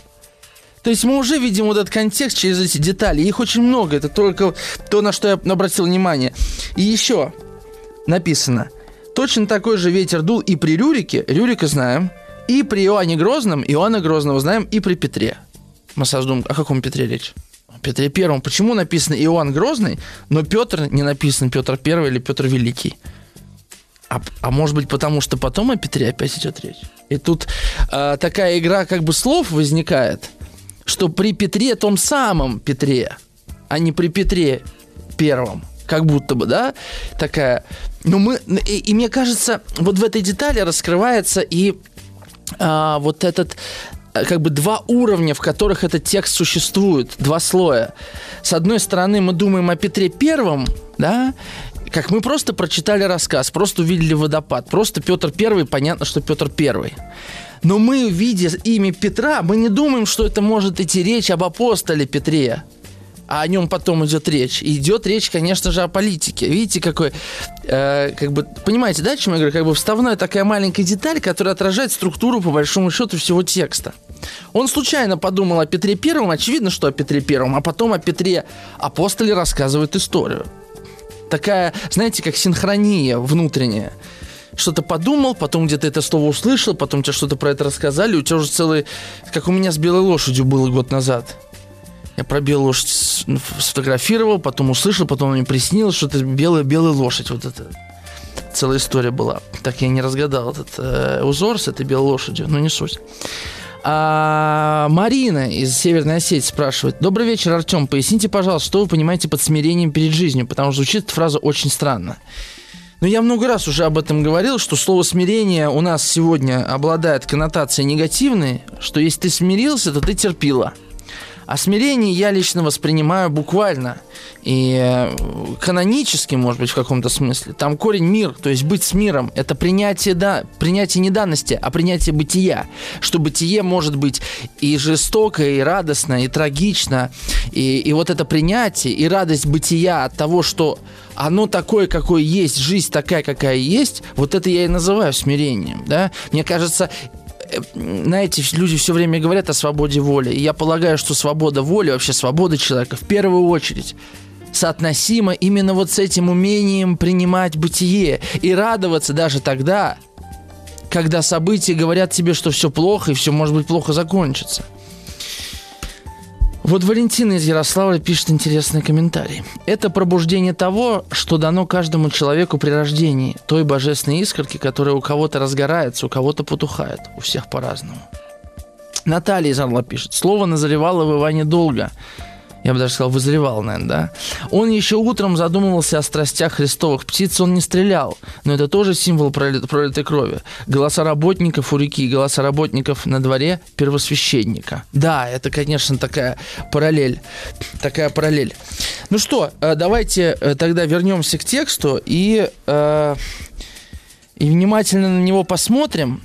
Speaker 2: То есть мы уже видим вот этот контекст через эти детали. Их очень много. Это только то, на что я обратил внимание. И еще написано. Точно такой же ветер дул и при Рюрике, Рюрика знаем, и при Иоанне Грозном, Иоанна Грозного знаем, и при Петре. Мы сразу думаем, о каком Петре речь? Петре Первом. Почему написано Иоанн Грозный, но Петр не написан Петр Первый или Петр Великий? А, а может быть, потому что потом о Петре опять идет речь. И тут э, такая игра как бы слов возникает, что при Петре том самом Петре, а не при Петре Первом. Как будто бы, да? Такая. Но мы. И, и мне кажется, вот в этой детали раскрывается и а, вот этот как бы два уровня, в которых этот текст существует, два слоя. С одной стороны, мы думаем о Петре Первом, да, как мы просто прочитали рассказ, просто увидели водопад, просто Петр Первый, понятно, что Петр Первый. Но мы, видя имя Петра, мы не думаем, что это может идти речь об апостоле Петре а о нем потом идет речь. И идет речь, конечно же, о политике. Видите, какой, э, как бы, понимаете, да, чем я говорю? Как бы вставная такая маленькая деталь, которая отражает структуру, по большому счету, всего текста. Он случайно подумал о Петре Первом, очевидно, что о Петре Первом, а потом о Петре апостоле рассказывает историю. Такая, знаете, как синхрония внутренняя что-то подумал, потом где-то это слово услышал, потом тебе что-то про это рассказали, у тебя уже целый, как у меня с белой лошадью было год назад. Я про белую лошадь сфотографировал, потом услышал, потом мне приснилось, что это белая-белая лошадь. Вот это целая история была. Так я не разгадал этот э, узор с этой белой лошадью, но не суть. А Марина из Северной Осетии спрашивает. Добрый вечер, Артем. Поясните, пожалуйста, что вы понимаете под смирением перед жизнью, потому что звучит эта фраза очень странно. Но я много раз уже об этом говорил, что слово смирение у нас сегодня обладает коннотацией негативной, что если ты смирился, то ты терпила. А смирение я лично воспринимаю буквально и э, канонически, может быть, в каком-то смысле. Там корень мир, то есть быть с миром. Это принятие, да, принятие не данности, а принятие бытия. Что бытие может быть и жестокое, и радостное, и трагично. И, и вот это принятие и радость бытия от того, что оно такое, какое есть, жизнь такая, какая есть, вот это я и называю смирением. Да? Мне кажется, знаете, люди все время говорят о свободе воли. И я полагаю, что свобода воли, вообще свобода человека в первую очередь соотносима именно вот с этим умением принимать бытие и радоваться даже тогда, когда события говорят тебе, что все плохо и все может быть плохо закончится – вот Валентина из Ярославля пишет интересный комментарий. Это пробуждение того, что дано каждому человеку при рождении, той божественной искорки, которая у кого-то разгорается, у кого-то потухает, у всех по-разному. Наталья из Орла пишет. Слово назревало в Иване долго я бы даже сказал, вызревал, наверное, да. Он еще утром задумывался о страстях христовых. Птиц он не стрелял, но это тоже символ пролитой крови. Голоса работников у реки, голоса работников на дворе первосвященника. Да, это, конечно, такая параллель. Такая параллель. Ну что, э, давайте э, тогда вернемся к тексту и, э, и внимательно на него посмотрим.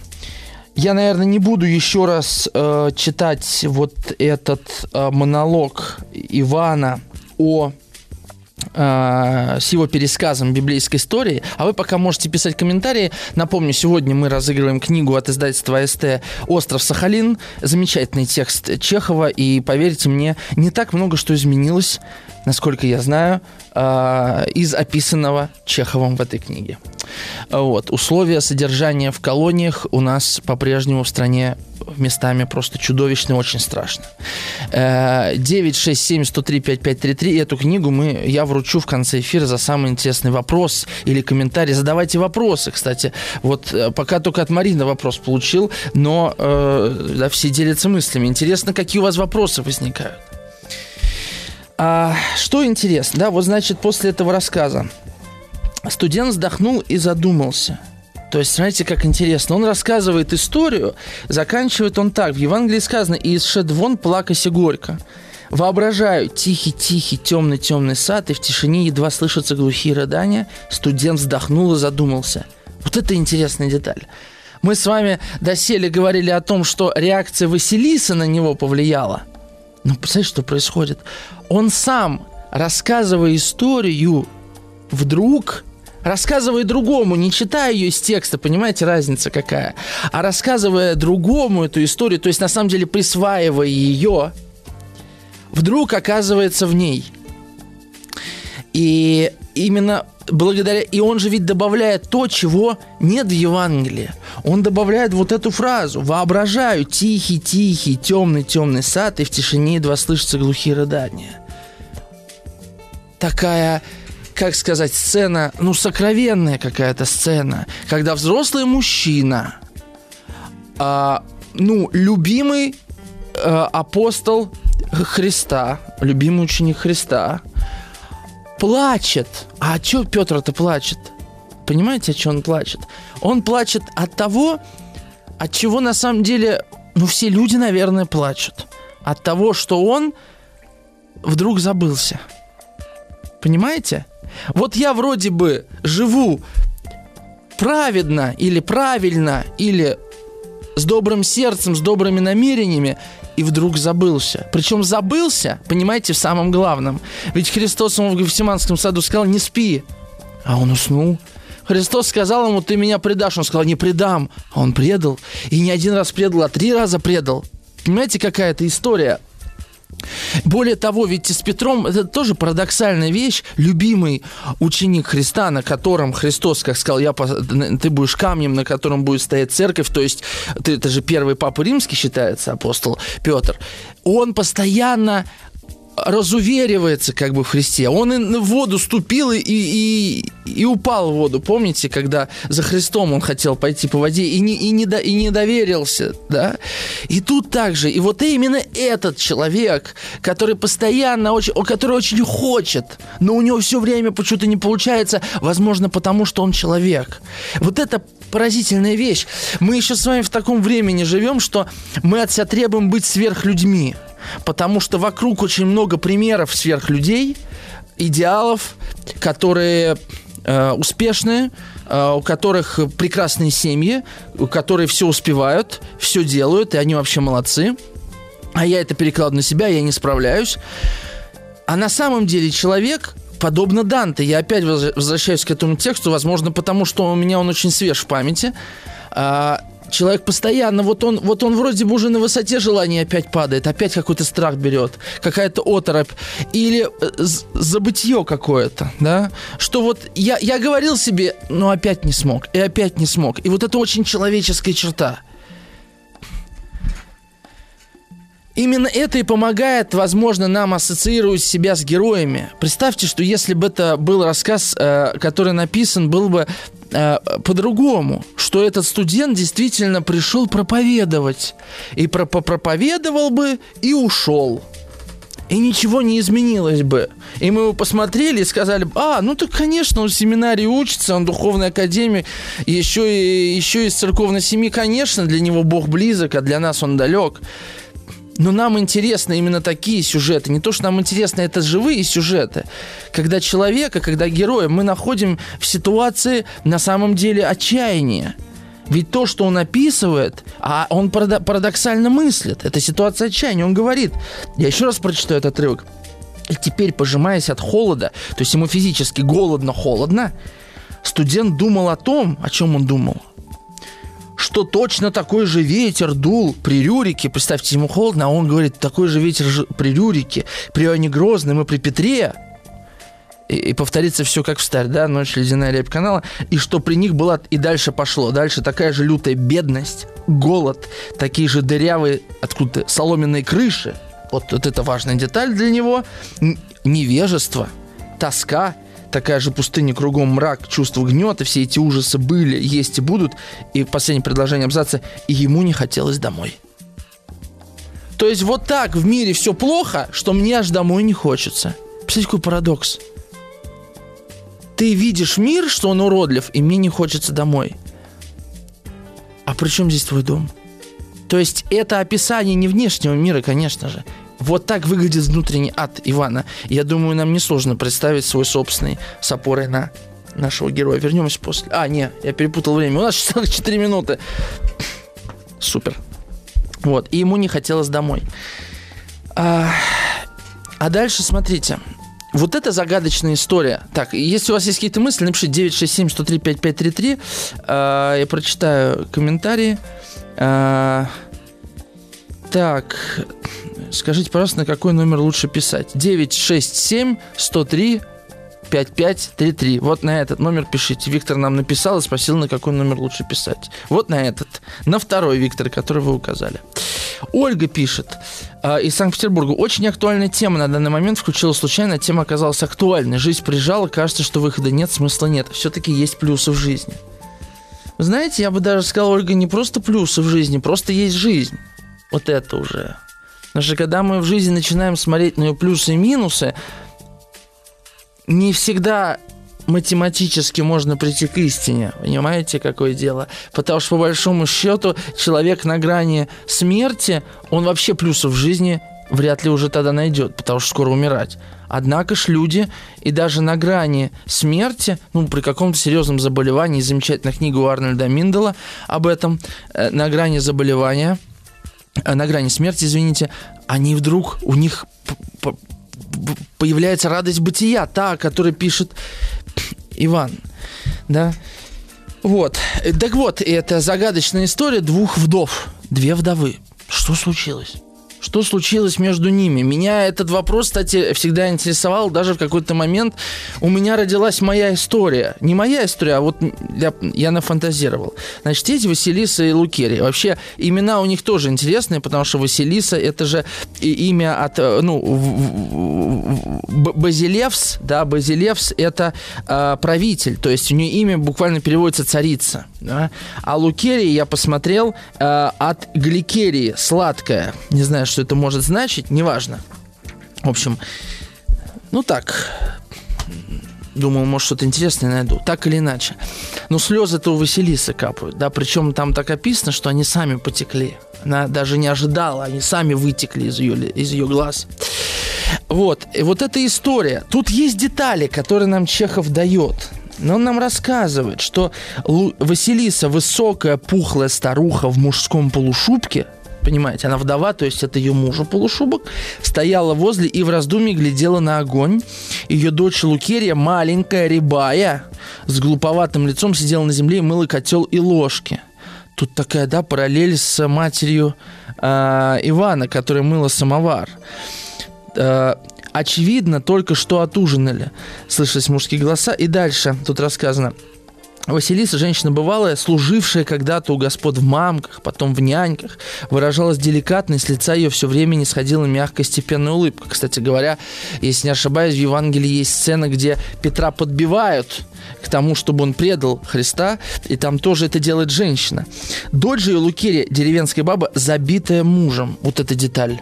Speaker 2: Я, наверное, не буду еще раз э, читать вот этот э, монолог Ивана о э, с его пересказом библейской истории. А вы пока можете писать комментарии. Напомню, сегодня мы разыгрываем книгу от издательства СТ «Остров Сахалин». Замечательный текст Чехова. И поверьте мне, не так много что изменилось, насколько я знаю, э, из описанного Чеховым в этой книге. Вот. Условия содержания в колониях у нас по-прежнему в стране местами просто чудовищно, очень страшно. 967 103 5533. Эту книгу мы, я вручу в конце эфира за самый интересный вопрос или комментарий. Задавайте вопросы, кстати. Вот э, пока только от Марины вопрос получил, но э, да, все делятся мыслями. Интересно, какие у вас вопросы возникают. А, что интересно, да, вот значит после этого рассказа студент вздохнул и задумался. То есть, знаете, как интересно. Он рассказывает историю, заканчивает он так. В Евангелии сказано «И исшед вон плакася горько». Воображаю тихий-тихий темный-темный сад, и в тишине едва слышатся глухие рыдания. Студент вздохнул и задумался. Вот это интересная деталь. Мы с вами доселе говорили о том, что реакция Василиса на него повлияла. Но представляете, что происходит? Он сам, рассказывая историю, вдруг рассказывая другому, не читая ее из текста, понимаете, разница какая, а рассказывая другому эту историю, то есть на самом деле присваивая ее, вдруг оказывается в ней. И именно благодаря... И он же ведь добавляет то, чего нет в Евангелии. Он добавляет вот эту фразу. «Воображаю тихий-тихий, темный-темный сад, и в тишине едва слышатся глухие рыдания». Такая как сказать, сцена, ну, сокровенная какая-то сцена, когда взрослый мужчина, а, ну, любимый а, апостол Христа, любимый ученик Христа, плачет. А что Петр-то плачет? Понимаете, о чем он плачет? Он плачет от того, от чего на самом деле, ну, все люди, наверное, плачут. От того, что он вдруг забылся. Понимаете? Вот я вроде бы живу праведно или правильно, или с добрым сердцем, с добрыми намерениями, и вдруг забылся. Причем забылся, понимаете, в самом главном. Ведь Христос ему в Гефсиманском саду сказал, не спи. А он уснул. Христос сказал ему, ты меня предашь. Он сказал, не предам. А он предал. И не один раз предал, а три раза предал. Понимаете, какая это история? Более того, ведь с Петром это тоже парадоксальная вещь. Любимый ученик Христа, на котором Христос, как сказал, я, ты будешь камнем, на котором будет стоять церковь, то есть ты, это же первый папа римский считается, апостол Петр, он постоянно разуверивается как бы в Христе. Он и в воду ступил и, и, и упал в воду. Помните, когда за Христом он хотел пойти по воде и не, и не, до, и не доверился, да? И тут также. И вот именно этот человек, который постоянно, очень, который очень хочет, но у него все время почему-то не получается, возможно, потому что он человек. Вот это поразительная вещь. Мы еще с вами в таком времени живем, что мы от себя требуем быть сверхлюдьми. Потому что вокруг очень много примеров сверхлюдей, идеалов, которые э, успешные, э, у которых прекрасные семьи, у которых все успевают, все делают, и они вообще молодцы. А я это перекладываю на себя, я не справляюсь. А на самом деле человек подобно Данте. Я опять возвращаюсь к этому тексту, возможно, потому что у меня он очень свеж в памяти. А, человек постоянно, вот он, вот он вроде бы уже на высоте желания опять падает, опять какой-то страх берет, какая-то оторопь или э, забытье какое-то, да, что вот я, я говорил себе, но опять не смог, и опять не смог. И вот это очень человеческая черта – Именно это и помогает, возможно, нам ассоциировать себя с героями. Представьте, что если бы это был рассказ, э, который написан, был бы э, по-другому, что этот студент действительно пришел проповедовать. И про проповедовал бы и ушел. И ничего не изменилось бы. И мы его посмотрели и сказали, а, ну так, конечно, он в семинарии учится, он в духовной академии, еще и, еще из церковной семьи, конечно, для него Бог близок, а для нас он далек. Но нам интересны именно такие сюжеты. Не то, что нам интересно, это живые сюжеты. Когда человека, когда героя мы находим в ситуации на самом деле отчаяния. Ведь то, что он описывает, а он парадоксально мыслит, это ситуация отчаяния. Он говорит, я еще раз прочитаю этот отрывок. И теперь, пожимаясь от холода, то есть ему физически голодно-холодно, студент думал о том, о чем он думал – что точно такой же ветер дул при Рюрике. Представьте, ему холодно, а он говорит, такой же ветер при Рюрике, при Иване Грозном и при Петре. И, и повторится все как в старь, да, ночь ледяная рябь канала, и что при них была и дальше пошло. Дальше такая же лютая бедность, голод, такие же дырявые, откуда соломенные крыши. Вот, вот это важная деталь для него. Невежество, тоска, такая же пустыня, кругом мрак, чувство гнета, все эти ужасы были, есть и будут. И последнее предложение абзаца, и ему не хотелось домой. То есть вот так в мире все плохо, что мне аж домой не хочется. Представляете, какой парадокс. Ты видишь мир, что он уродлив, и мне не хочется домой. А при чем здесь твой дом? То есть это описание не внешнего мира, конечно же. Вот так выглядит внутренний ад Ивана. Я думаю, нам несложно представить свой собственный с опорой на нашего героя. Вернемся после... А, не, я перепутал время. У нас 4 минуты. Супер. Вот, и ему не хотелось домой. А, а дальше, смотрите, вот это загадочная история. Так, если у вас есть какие-то мысли, напишите 967-103-5533. А, я прочитаю комментарии. А, так, скажите, пожалуйста, на какой номер лучше писать? 967 103 5533. Вот на этот номер пишите. Виктор нам написал и спросил, на какой номер лучше писать. Вот на этот. На второй, Виктор, который вы указали. Ольга пишет э, из Санкт-Петербурга. Очень актуальная тема на данный момент. Включила случайно, тема оказалась актуальной. Жизнь прижала, кажется, что выхода нет, смысла нет. Все-таки есть плюсы в жизни. Знаете, я бы даже сказал, Ольга, не просто плюсы в жизни, просто есть жизнь вот это уже. Потому что когда мы в жизни начинаем смотреть на ее плюсы и минусы, не всегда математически можно прийти к истине. Понимаете, какое дело? Потому что, по большому счету, человек на грани смерти, он вообще плюсов в жизни вряд ли уже тогда найдет, потому что скоро умирать. Однако ж люди и даже на грани смерти, ну, при каком-то серьезном заболевании, замечательная книга у Арнольда Миндела об этом, э, на грани заболевания – на грани смерти, извините, они вдруг, у них появляется радость бытия, та, которую пишет Иван, да. Вот. Так вот, это загадочная история двух вдов, две вдовы. Что случилось? Что случилось между ними? Меня этот вопрос, кстати, всегда интересовал. Даже в какой-то момент у меня родилась моя история. Не моя история, а вот я, я нафантазировал. Значит, эти Василиса и Лукерия. Вообще, имена у них тоже интересные, потому что Василиса – это же имя от, э, ну, Базилевс, да, Базилевс – это э, правитель, то есть у нее имя буквально переводится «царица». Да? А Лукерия, я посмотрел, э, от гликерии, сладкая. Не знаю, что это может значить, неважно. В общем, ну так, Думал, может, что-то интересное найду. Так или иначе. Но слезы-то у Василисы капают, да, причем там так описано, что они сами потекли. Она даже не ожидала, они сами вытекли из ее, из ее глаз. Вот, и вот эта история. Тут есть детали, которые нам Чехов дает. Но он нам рассказывает, что Василиса высокая, пухлая старуха в мужском полушубке, понимаете, она вдова, то есть это ее мужа полушубок, стояла возле и в раздумье глядела на огонь. Ее дочь Лукерия, маленькая, рябая, с глуповатым лицом сидела на земле и мыла котел и ложки. Тут такая, да, параллель с матерью э, Ивана, которая мыла самовар. Э, очевидно, только что отужинали. Слышались мужские голоса. И дальше тут рассказано – Василиса, женщина бывалая, служившая когда-то у господ в мамках, потом в няньках, выражалась деликатно, и с лица ее все время не сходила мягкая степенная улыбка. Кстати говоря, если не ошибаюсь, в Евангелии есть сцена, где Петра подбивают к тому, чтобы он предал Христа, и там тоже это делает женщина. Дочь же ее Лукерия, деревенская баба, забитая мужем. Вот эта деталь.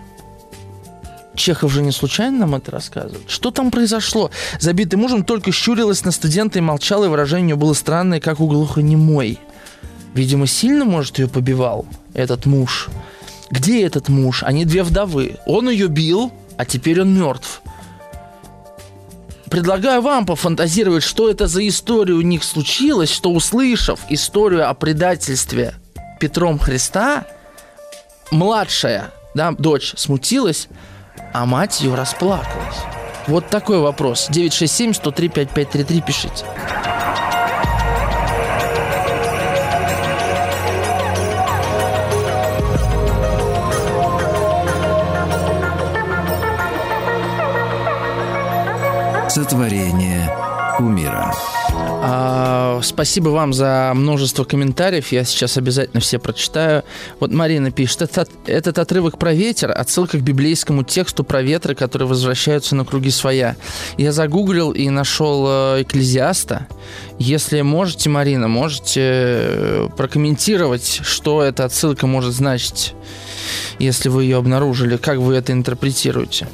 Speaker 2: Чехов же не случайно нам это рассказывает. Что там произошло? Забитый мужем только щурилась на студента и молчала, и выражение у нее было странное, как у глухонемой. Видимо, сильно, может, ее побивал этот муж. Где этот муж? Они две вдовы. Он ее бил, а теперь он мертв. Предлагаю вам пофантазировать, что это за история у них случилась, что услышав историю о предательстве Петром Христа, младшая да, дочь смутилась, а мать ее расплакалась. Вот такой вопрос. 967-103-5533 пишите.
Speaker 1: Сотворение умира.
Speaker 2: А, спасибо вам за множество комментариев. Я сейчас обязательно все прочитаю. Вот Марина пишет, этот, этот отрывок про ветер, отсылка к библейскому тексту про ветры, которые возвращаются на круги своя. Я загуглил и нашел э, Экклезиаста. Если можете, Марина, можете э, прокомментировать, что эта отсылка может значить, если вы ее обнаружили, как вы это интерпретируете.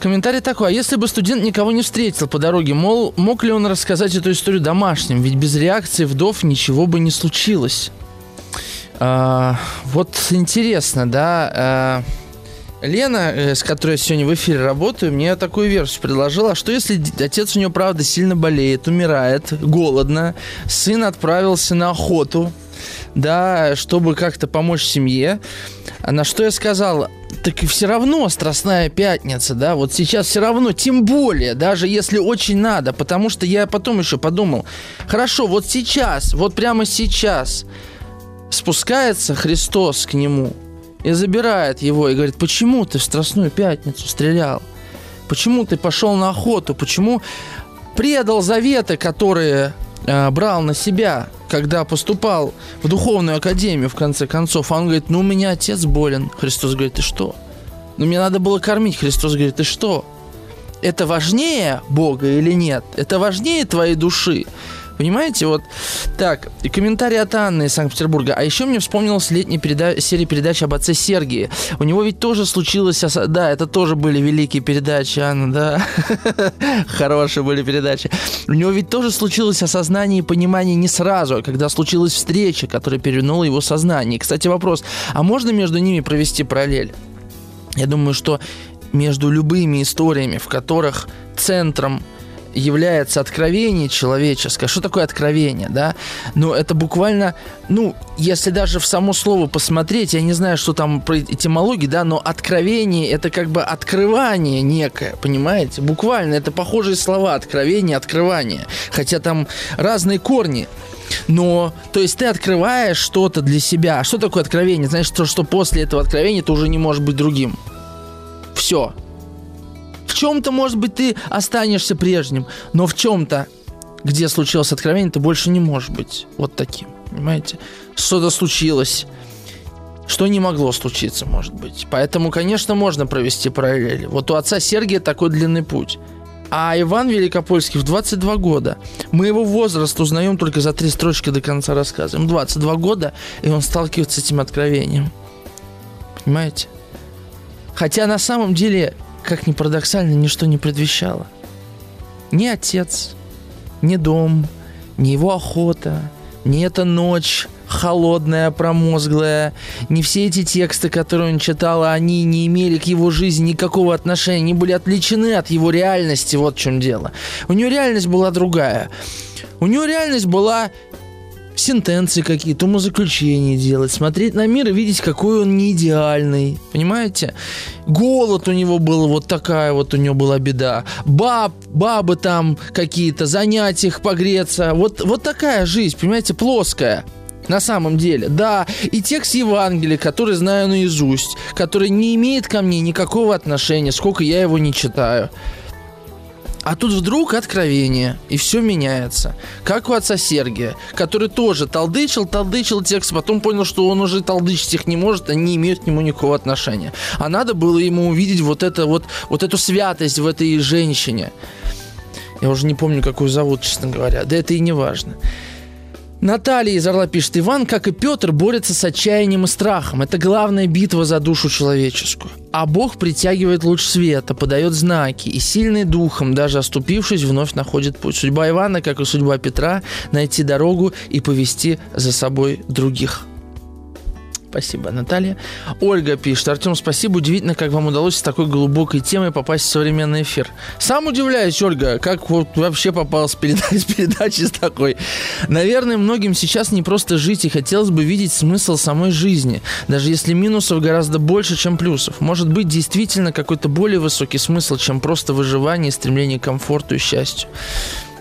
Speaker 2: Комментарий такой, а если бы студент никого не встретил по дороге, мол, мог ли он рассказать эту историю домашним? Ведь без реакции вдов ничего бы не случилось. А, вот интересно, да, а, Лена, э, с которой я сегодня в эфире работаю, мне такую версию предложила. А что если отец у нее, правда, сильно болеет, умирает, голодно, сын отправился на охоту, да, чтобы как-то помочь семье. На что я сказал, так и все равно Страстная Пятница, да, вот сейчас все равно, тем более, даже если очень надо, потому что я потом еще подумал, хорошо, вот сейчас, вот прямо сейчас спускается Христос к нему и забирает его и говорит, почему ты в Страстную Пятницу стрелял? Почему ты пошел на охоту? Почему предал заветы, которые э, брал на себя? когда поступал в духовную академию, в конце концов, он говорит, ну, у меня отец болен. Христос говорит, ты что? Ну, мне надо было кормить. Христос говорит, ты что? Это важнее Бога или нет? Это важнее твоей души? Понимаете, вот так, и комментарий от Анны из Санкт-Петербурга. А еще мне вспомнилась летняя переда- серия передач об отце Сергии. У него ведь тоже случилось... Ос... Да, это тоже были великие передачи, Анна, да. Хорошие были передачи. У него ведь тоже случилось осознание и понимание не сразу, а когда случилась встреча, которая перевернула его сознание. кстати, вопрос, а можно между ними провести параллель? Я думаю, что между любыми историями, в которых центром является откровение человеческое. Что такое откровение, да? Ну, это буквально, ну, если даже в само слово посмотреть, я не знаю, что там про этимологии, да, но откровение это как бы открывание некое, понимаете? Буквально это похожие слова откровение, открывание. Хотя там разные корни. Но, то есть ты открываешь что-то для себя. А что такое откровение? Знаешь, то, что после этого откровения ты уже не можешь быть другим. Все в чем-то, может быть, ты останешься прежним, но в чем-то, где случилось откровение, ты больше не можешь быть вот таким. Понимаете? Что-то случилось, что не могло случиться, может быть. Поэтому, конечно, можно провести параллели. Вот у отца Сергия такой длинный путь. А Иван Великопольский в 22 года. Мы его возраст узнаем только за три строчки до конца рассказа. Ему 22 года, и он сталкивается с этим откровением. Понимаете? Хотя на самом деле как ни парадоксально, ничто не предвещало. Ни отец, ни дом, ни его охота, ни эта ночь холодная, промозглая, ни все эти тексты, которые он читал, они не имели к его жизни никакого отношения, они были отвлечены от его реальности, вот в чем дело. У него реальность была другая. У него реальность была сентенции какие-то, умозаключения делать, смотреть на мир и видеть, какой он не идеальный. Понимаете? Голод у него был, вот такая вот у него была беда. Баб, бабы там какие-то, занять их, погреться. Вот, вот такая жизнь, понимаете, плоская. На самом деле, да, и текст Евангелия, который знаю наизусть, который не имеет ко мне никакого отношения, сколько я его не читаю. А тут вдруг откровение, и все меняется. Как у отца Сергия, который тоже толдычил, толдычил текст, потом понял, что он уже толдычить их не может, они не имеют к нему никакого отношения. А надо было ему увидеть вот, это, вот, вот эту святость в этой женщине. Я уже не помню, какую зовут, честно говоря. Да это и не важно. Наталья из Орла пишет, Иван, как и Петр, борется с отчаянием и страхом. Это главная битва за душу человеческую. А Бог притягивает луч света, подает знаки, и сильный духом, даже оступившись, вновь находит путь. Судьба Ивана, как и судьба Петра, найти дорогу и повести за собой других. Спасибо, Наталья. Ольга пишет. Артем, спасибо. Удивительно, как вам удалось с такой глубокой темой попасть в современный эфир. Сам удивляюсь, Ольга, как вот вообще попал с передачи, с передачи с такой. Наверное, многим сейчас не просто жить, и хотелось бы видеть смысл самой жизни. Даже если минусов гораздо больше, чем плюсов. Может быть, действительно какой-то более высокий смысл, чем просто выживание стремление к комфорту и счастью.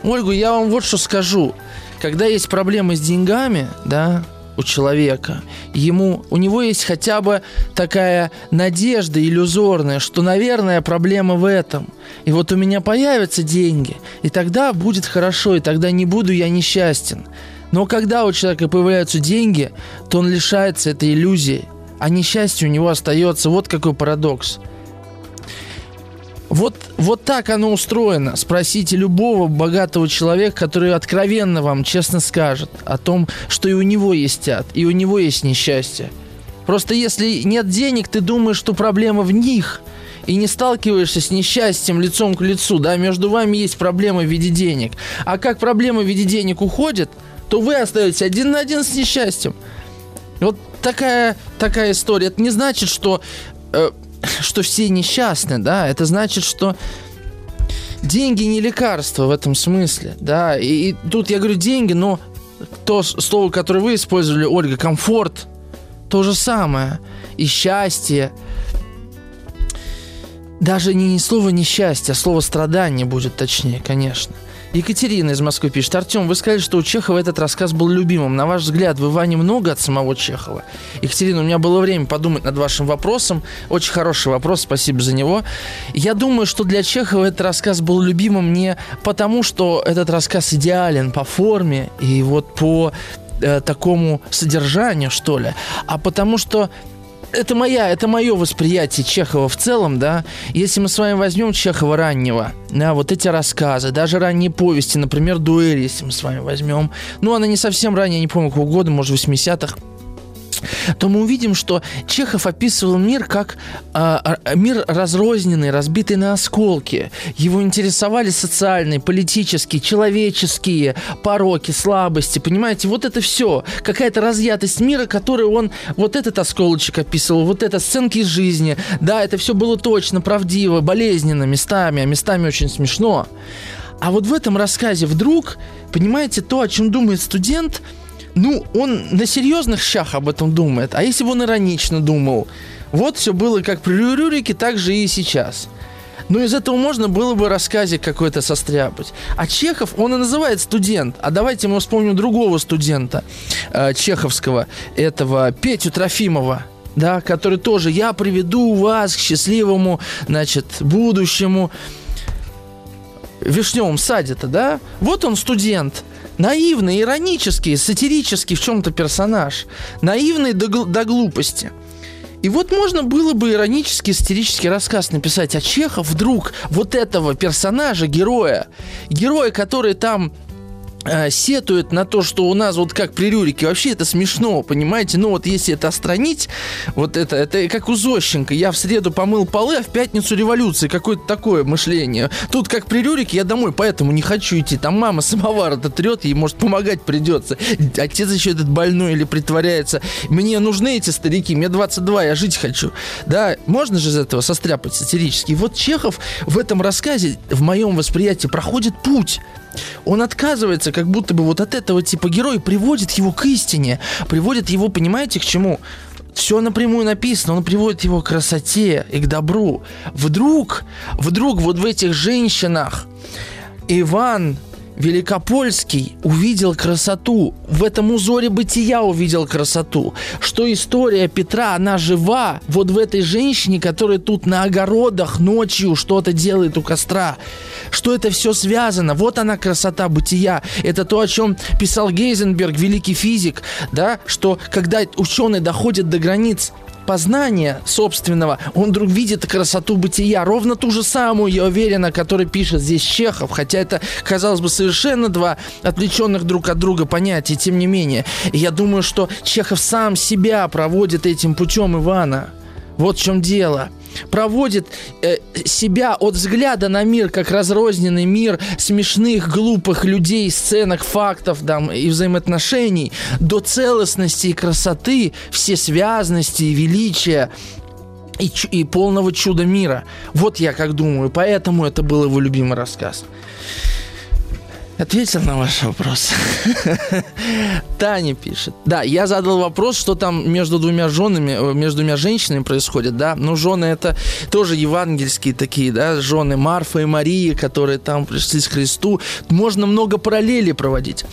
Speaker 2: Ольгу, я вам вот что скажу. Когда есть проблемы с деньгами, да, у человека. Ему, у него есть хотя бы такая надежда иллюзорная, что, наверное, проблема в этом. И вот у меня появятся деньги, и тогда будет хорошо, и тогда не буду я несчастен. Но когда у человека появляются деньги, то он лишается этой иллюзии, а несчастье у него остается. Вот какой парадокс. Вот, вот так оно устроено. Спросите любого богатого человека, который откровенно вам честно скажет о том, что и у него есть ад, и у него есть несчастье. Просто если нет денег, ты думаешь, что проблема в них, и не сталкиваешься с несчастьем лицом к лицу, да, между вами есть проблема в виде денег. А как проблема в виде денег уходит, то вы остаетесь один на один с несчастьем. Вот такая, такая история. Это не значит, что э, что все несчастны, да, это значит, что деньги не лекарство в этом смысле, да, и, и тут я говорю деньги, но то слово, которое вы использовали, Ольга, комфорт, то же самое, и счастье, даже не, не слово несчастье, а слово страдание будет точнее, конечно – Екатерина из Москвы пишет. Артем, вы сказали, что у Чехова этот рассказ был любимым. На ваш взгляд, вы Ване много от самого Чехова? Екатерина, у меня было время подумать над вашим вопросом. Очень хороший вопрос, спасибо за него. Я думаю, что для Чехова этот рассказ был любимым не потому, что этот рассказ идеален по форме и вот по э, такому содержанию, что ли, а потому что это моя, это мое восприятие Чехова в целом, да. Если мы с вами возьмем Чехова раннего, да, вот эти рассказы, даже ранние повести, например, «Дуэль», если мы с вами возьмем, ну, она не совсем ранняя, не помню какого года, может, 80-х, то мы увидим, что Чехов описывал мир как э, мир разрозненный, разбитый на осколки. Его интересовали социальные, политические, человеческие пороки, слабости. Понимаете, вот это все. Какая-то разъятость мира, которую он вот этот осколочек описывал, вот это сценки из жизни. Да, это все было точно, правдиво, болезненно местами, а местами очень смешно. А вот в этом рассказе вдруг, понимаете, то, о чем думает студент – ну, он на серьезных щах об этом думает. А если бы он иронично думал? Вот все было как при Рюрике, так же и сейчас. Но из этого можно было бы рассказик какой-то состряпать. А Чехов, он и называет студент. А давайте мы вспомним другого студента э, чеховского, этого Петю Трофимова да, который тоже «я приведу вас к счастливому, значит, будущему» вишневом саде-то, да? Вот он студент, наивный, иронический, сатирический в чем-то персонаж, наивный до, до глупости. И вот можно было бы иронический, сатирический рассказ написать, а Чехов вдруг вот этого персонажа, героя, героя, который там сетует на то, что у нас вот как при Рюрике, вообще это смешно, понимаете? Ну вот если это остранить, вот это, это как у Зощенко. Я в среду помыл полы, а в пятницу революции. Какое-то такое мышление. Тут как при Рюрике, я домой поэтому не хочу идти. Там мама самовар это трет, ей может помогать придется. Отец еще этот больной или притворяется. Мне нужны эти старики, мне 22, я жить хочу. Да, можно же из этого состряпать сатирически. И вот Чехов в этом рассказе, в моем восприятии, проходит путь. Он отказывается как будто бы вот от этого типа героя, приводит его к истине, приводит его, понимаете, к чему? Все напрямую написано, он приводит его к красоте и к добру. Вдруг, вдруг вот в этих женщинах Иван Великопольский увидел красоту, в этом узоре бытия увидел красоту, что история Петра, она жива. Вот в этой женщине, которая тут на огородах ночью что-то делает у костра, что это все связано, вот она красота бытия, это то, о чем писал Гейзенберг, великий физик, да, что когда ученые доходят до границ познания собственного, он вдруг видит красоту бытия, ровно ту же самую, я уверен, о которой пишет здесь Чехов, хотя это, казалось бы, совершенно два отвлеченных друг от друга понятия, тем не менее. Я думаю, что Чехов сам себя проводит этим путем Ивана. Вот в чем дело проводит э, себя от взгляда на мир как разрозненный мир смешных, глупых людей, сценок, фактов там, и взаимоотношений до целостности и красоты, всесвязности и величия и, и полного чуда мира. Вот я как думаю, поэтому это был его любимый рассказ. Ответил на ваш вопрос. Таня пишет. Да, я задал вопрос, что там между двумя женами, э, между двумя женщинами происходит, да. Ну, жены это тоже евангельские такие, да, жены Марфа и Марии, которые там пришли к Христу. Можно много параллелей проводить.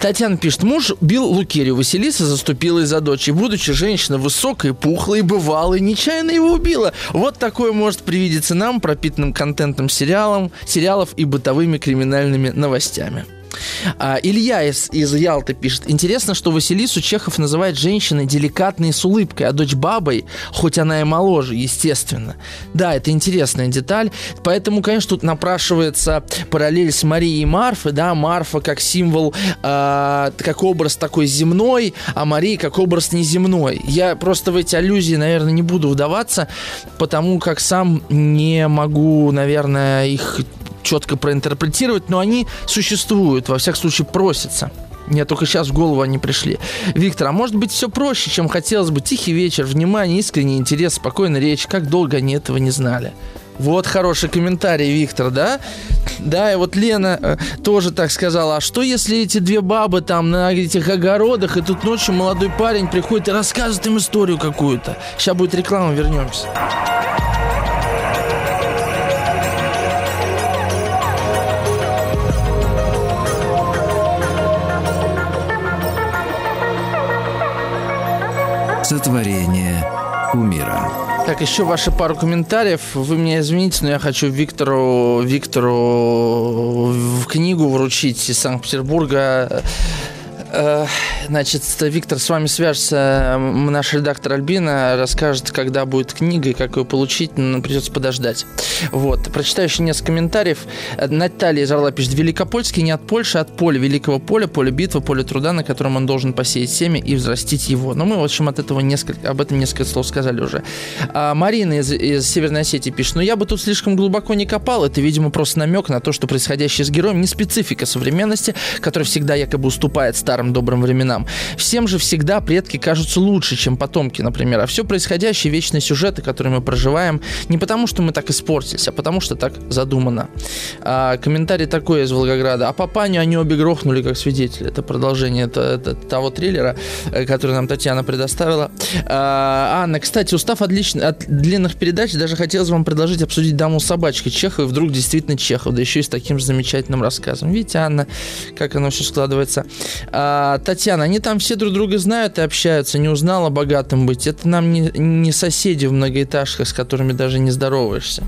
Speaker 2: Татьяна пишет. Муж бил Лукерию. Василиса заступила за дочь. И, будучи женщина высокой, пухлой, бывалой, нечаянно его убила. Вот такое может привидеться нам, пропитанным контентом сериалом, сериалов и бытовыми криминальными новостями новостями. А, Илья из, из Ялты пишет. Интересно, что Василису Чехов называет женщиной деликатной с улыбкой, а дочь бабой, хоть она и моложе, естественно. Да, это интересная деталь. Поэтому, конечно, тут напрашивается параллель с Марией и Марфой. Да, Марфа как символ, э, как образ такой земной, а Мария как образ неземной. Я просто в эти аллюзии, наверное, не буду вдаваться, потому как сам не могу, наверное, их четко проинтерпретировать, но они существуют, во всяком случае просятся. Мне только сейчас в голову они пришли. Виктор, а может быть все проще, чем хотелось бы? Тихий вечер, внимание, искренний интерес, спокойная речь. Как долго они этого не знали? Вот хороший комментарий, Виктор, да? Да, и вот Лена э, тоже так сказала. А что, если эти две бабы там на этих огородах, и тут ночью молодой парень приходит и рассказывает им историю какую-то? Сейчас будет реклама, вернемся.
Speaker 1: Сотворение умира.
Speaker 2: Так, еще ваши пару комментариев. Вы меня извините, но я хочу Виктору, Виктору в книгу вручить из Санкт-Петербурга значит, Виктор, с вами свяжется наш редактор Альбина, расскажет, когда будет книга и как ее получить, но придется подождать. Вот. Прочитаю еще несколько комментариев. Наталья из Орла пишет, Великопольский не от Польши, а от поля, великого поля, поле битвы, поле труда, на котором он должен посеять семя и взрастить его. Но мы, в общем, от этого несколько, об этом несколько слов сказали уже. А Марина из, из Северной Осетии пишет, ну я бы тут слишком глубоко не копал, это, видимо, просто намек на то, что происходящее с героем не специфика современности, которая всегда якобы уступает старым старым добрым временам. Всем же всегда предки кажутся лучше, чем потомки, например. А все происходящее, вечные сюжеты, которые мы проживаем, не потому, что мы так испортились, а потому, что так задумано. А, комментарий такой из Волгограда. А папаню они обе грохнули как свидетели. Это продолжение это, это, того триллера, э, который нам Татьяна предоставила. А, Анна, кстати, устав от, лично, от длинных передач, даже хотелось вам предложить обсудить «Даму с собачкой» Чехова, и вдруг действительно Чехов, да еще и с таким же замечательным рассказом. Видите, Анна, как оно все складывается. А, а, Татьяна, они там все друг друга знают и общаются, не узнала богатым быть. Это нам не, не соседи в многоэтажках, с которыми даже не здороваешься.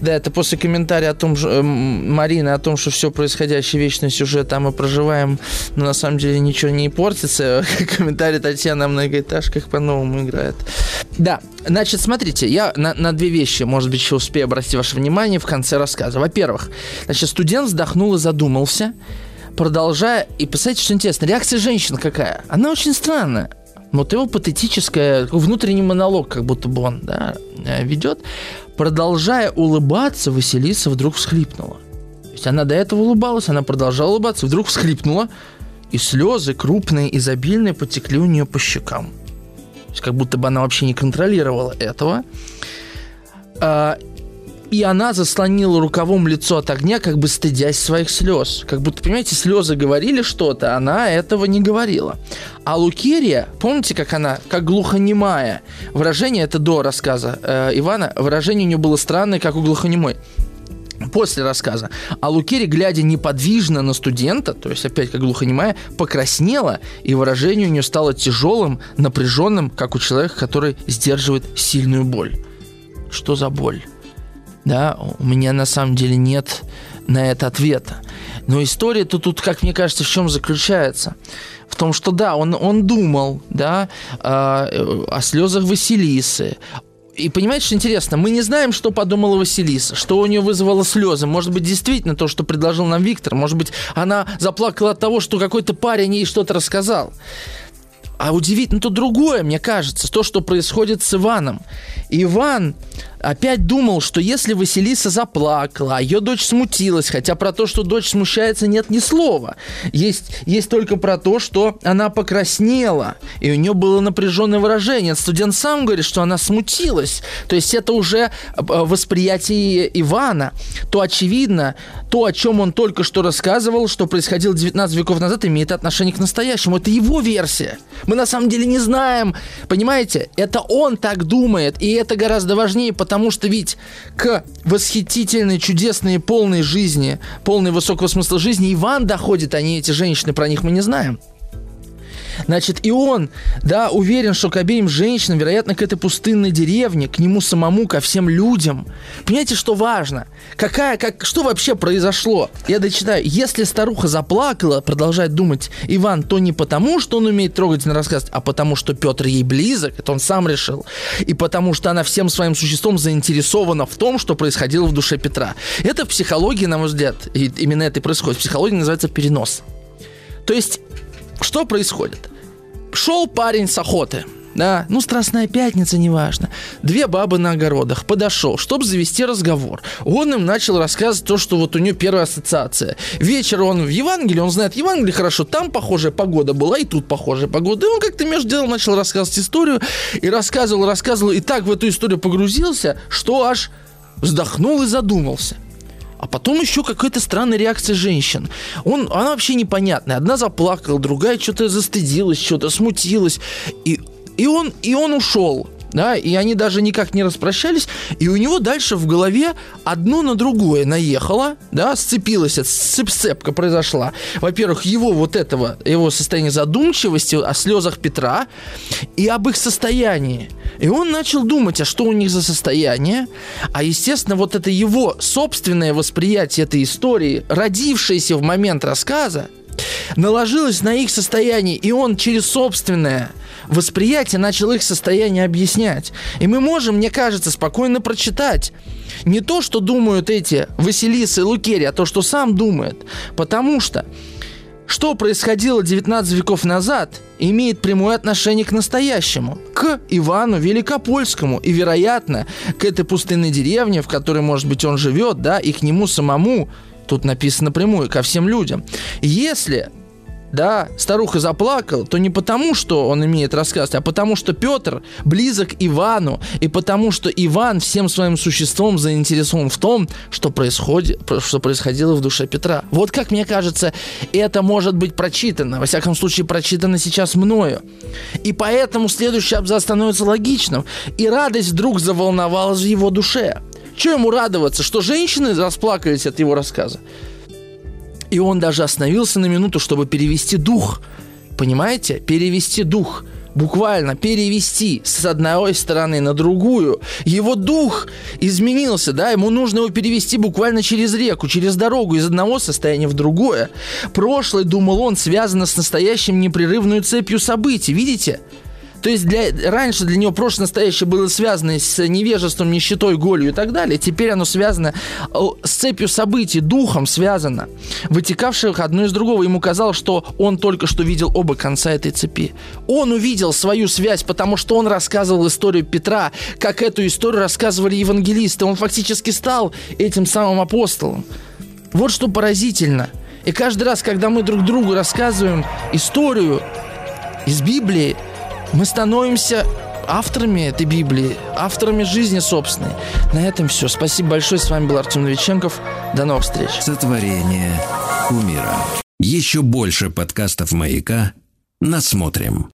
Speaker 2: Да, это после комментария о том, что, э, Марины, о том, что все происходящее вечный сюжет, а мы проживаем, но на самом деле ничего не портится. Комментарий Татьяны о многоэтажках по-новому играет. Да, значит, смотрите, я на, на две вещи, может быть, еще успею обратить ваше внимание в конце рассказа. Во-первых, значит, студент вздохнул и задумался – продолжая... И представляете, что интересно, реакция женщин какая? Она очень странная. Вот его патетическая, внутренний монолог, как будто бы он да, э, ведет. Продолжая улыбаться, Василиса вдруг всхлипнула. То есть она до этого улыбалась, она продолжала улыбаться, вдруг всхлипнула, и слезы крупные, изобильные потекли у нее по щекам. То есть как будто бы она вообще не контролировала этого. А, и она заслонила рукавом лицо от огня, как бы стыдясь своих слез. Как будто, понимаете, слезы говорили что-то, она этого не говорила. А Лукерия, помните, как она, как глухонемая? Выражение, это до рассказа э, Ивана, выражение у нее было странное, как у глухонемой после рассказа. А Лукери, глядя неподвижно на студента, то есть опять как глухонемая, покраснела, и выражение у нее стало тяжелым, напряженным, как у человека, который сдерживает сильную боль. Что за боль? Да, у меня на самом деле нет на это ответа. Но история-то тут, как мне кажется, в чем заключается? В том, что да, он, он думал, да, о, о слезах Василисы, и понимаете, что интересно, мы не знаем, что подумала Василиса, что у нее вызвало слезы. Может быть, действительно то, что предложил нам Виктор. Может быть, она заплакала от того, что какой-то парень ей что-то рассказал. А удивительно то другое, мне кажется, то, что происходит с Иваном. Иван опять думал, что если Василиса заплакала, а ее дочь смутилась, хотя про то, что дочь смущается, нет ни слова. Есть, есть только про то, что она покраснела, и у нее было напряженное выражение. Студент сам говорит, что она смутилась. То есть это уже э, восприятие Ивана. То очевидно, то, о чем он только что рассказывал, что происходило 19 веков назад, имеет отношение к настоящему. Это его версия. Мы на самом деле не знаем. Понимаете? Это он так думает, и это гораздо важнее, потому потому что ведь к восхитительной, чудесной, полной жизни, полной высокого смысла жизни Иван доходит, а не эти женщины, про них мы не знаем. Значит, и он, да, уверен, что к обеим женщинам, вероятно, к этой пустынной деревне, к нему самому, ко всем людям. Понимаете, что важно? Какая, как, что вообще произошло? Я дочитаю. Если старуха заплакала, продолжает думать Иван, то не потому, что он умеет трогательно рассказывать, а потому, что Петр ей близок, это он сам решил, и потому, что она всем своим существом заинтересована в том, что происходило в душе Петра. Это в психологии, на мой взгляд, и именно это и происходит. В психологии называется перенос. То есть что происходит? Шел парень с охоты, да, ну, Страстная Пятница, неважно. Две бабы на огородах. Подошел, чтобы завести разговор. Он им начал рассказывать то, что вот у него первая ассоциация. Вечер он в Евангелии, он знает Евангелие хорошо, там похожая погода была, и тут похожая погода. И он как-то между делом начал рассказывать историю, и рассказывал, рассказывал, и так в эту историю погрузился, что аж вздохнул и задумался – а потом еще какая-то странная реакция женщин. Он, она вообще непонятная. Одна заплакала, другая что-то застыдилась, что-то смутилась. И, и, он, и он ушел да, и они даже никак не распрощались, и у него дальше в голове одно на другое наехало, да, сцепилось, сцепка произошла. Во-первых, его вот этого, его состояние задумчивости о слезах Петра и об их состоянии. И он начал думать, а что у них за состояние, а, естественно, вот это его собственное восприятие этой истории, родившееся в момент рассказа, наложилось на их состояние, и он через собственное восприятие начал их состояние объяснять. И мы можем, мне кажется, спокойно прочитать не то, что думают эти Василиса и Лукерия, а то, что сам думает. Потому что что происходило 19 веков назад, имеет прямое отношение к настоящему, к Ивану Великопольскому и, вероятно, к этой пустынной деревне, в которой, может быть, он живет, да, и к нему самому, тут написано прямую, ко всем людям. Если да, старуха заплакала, то не потому, что он имеет рассказывать, а потому, что Петр близок Ивану, и потому, что Иван всем своим существом заинтересован в том, что, происходит, что происходило в душе Петра. Вот как мне кажется, это может быть прочитано, во всяком случае, прочитано сейчас мною. И поэтому следующий абзац становится логичным, и радость вдруг заволновалась в его душе. Чего ему радоваться, что женщины расплакались от его рассказа? И он даже остановился на минуту, чтобы перевести дух. Понимаете? Перевести дух. Буквально перевести с одной стороны на другую. Его дух изменился, да, ему нужно его перевести буквально через реку, через дорогу, из одного состояния в другое. Прошлое, думал он, связано с настоящим непрерывной цепью событий, видите? То То есть для, раньше для него прошлое настоящее было связано с невежеством, нищетой, голью и так далее. Теперь оно связано с цепью событий, духом связано, вытекавших одно из другого. Ему казалось, что он только что видел оба конца этой цепи. Он увидел свою связь, потому что он рассказывал историю Петра, как эту историю рассказывали евангелисты. Он фактически стал этим самым апостолом. Вот что поразительно. И каждый раз, когда мы друг другу рассказываем историю из Библии, мы становимся авторами этой Библии, авторами жизни собственной. На этом все. Спасибо большое. С вами был Артем Новиченков. До новых встреч.
Speaker 1: Сотворение умира.
Speaker 3: Еще больше подкастов «Маяка» насмотрим.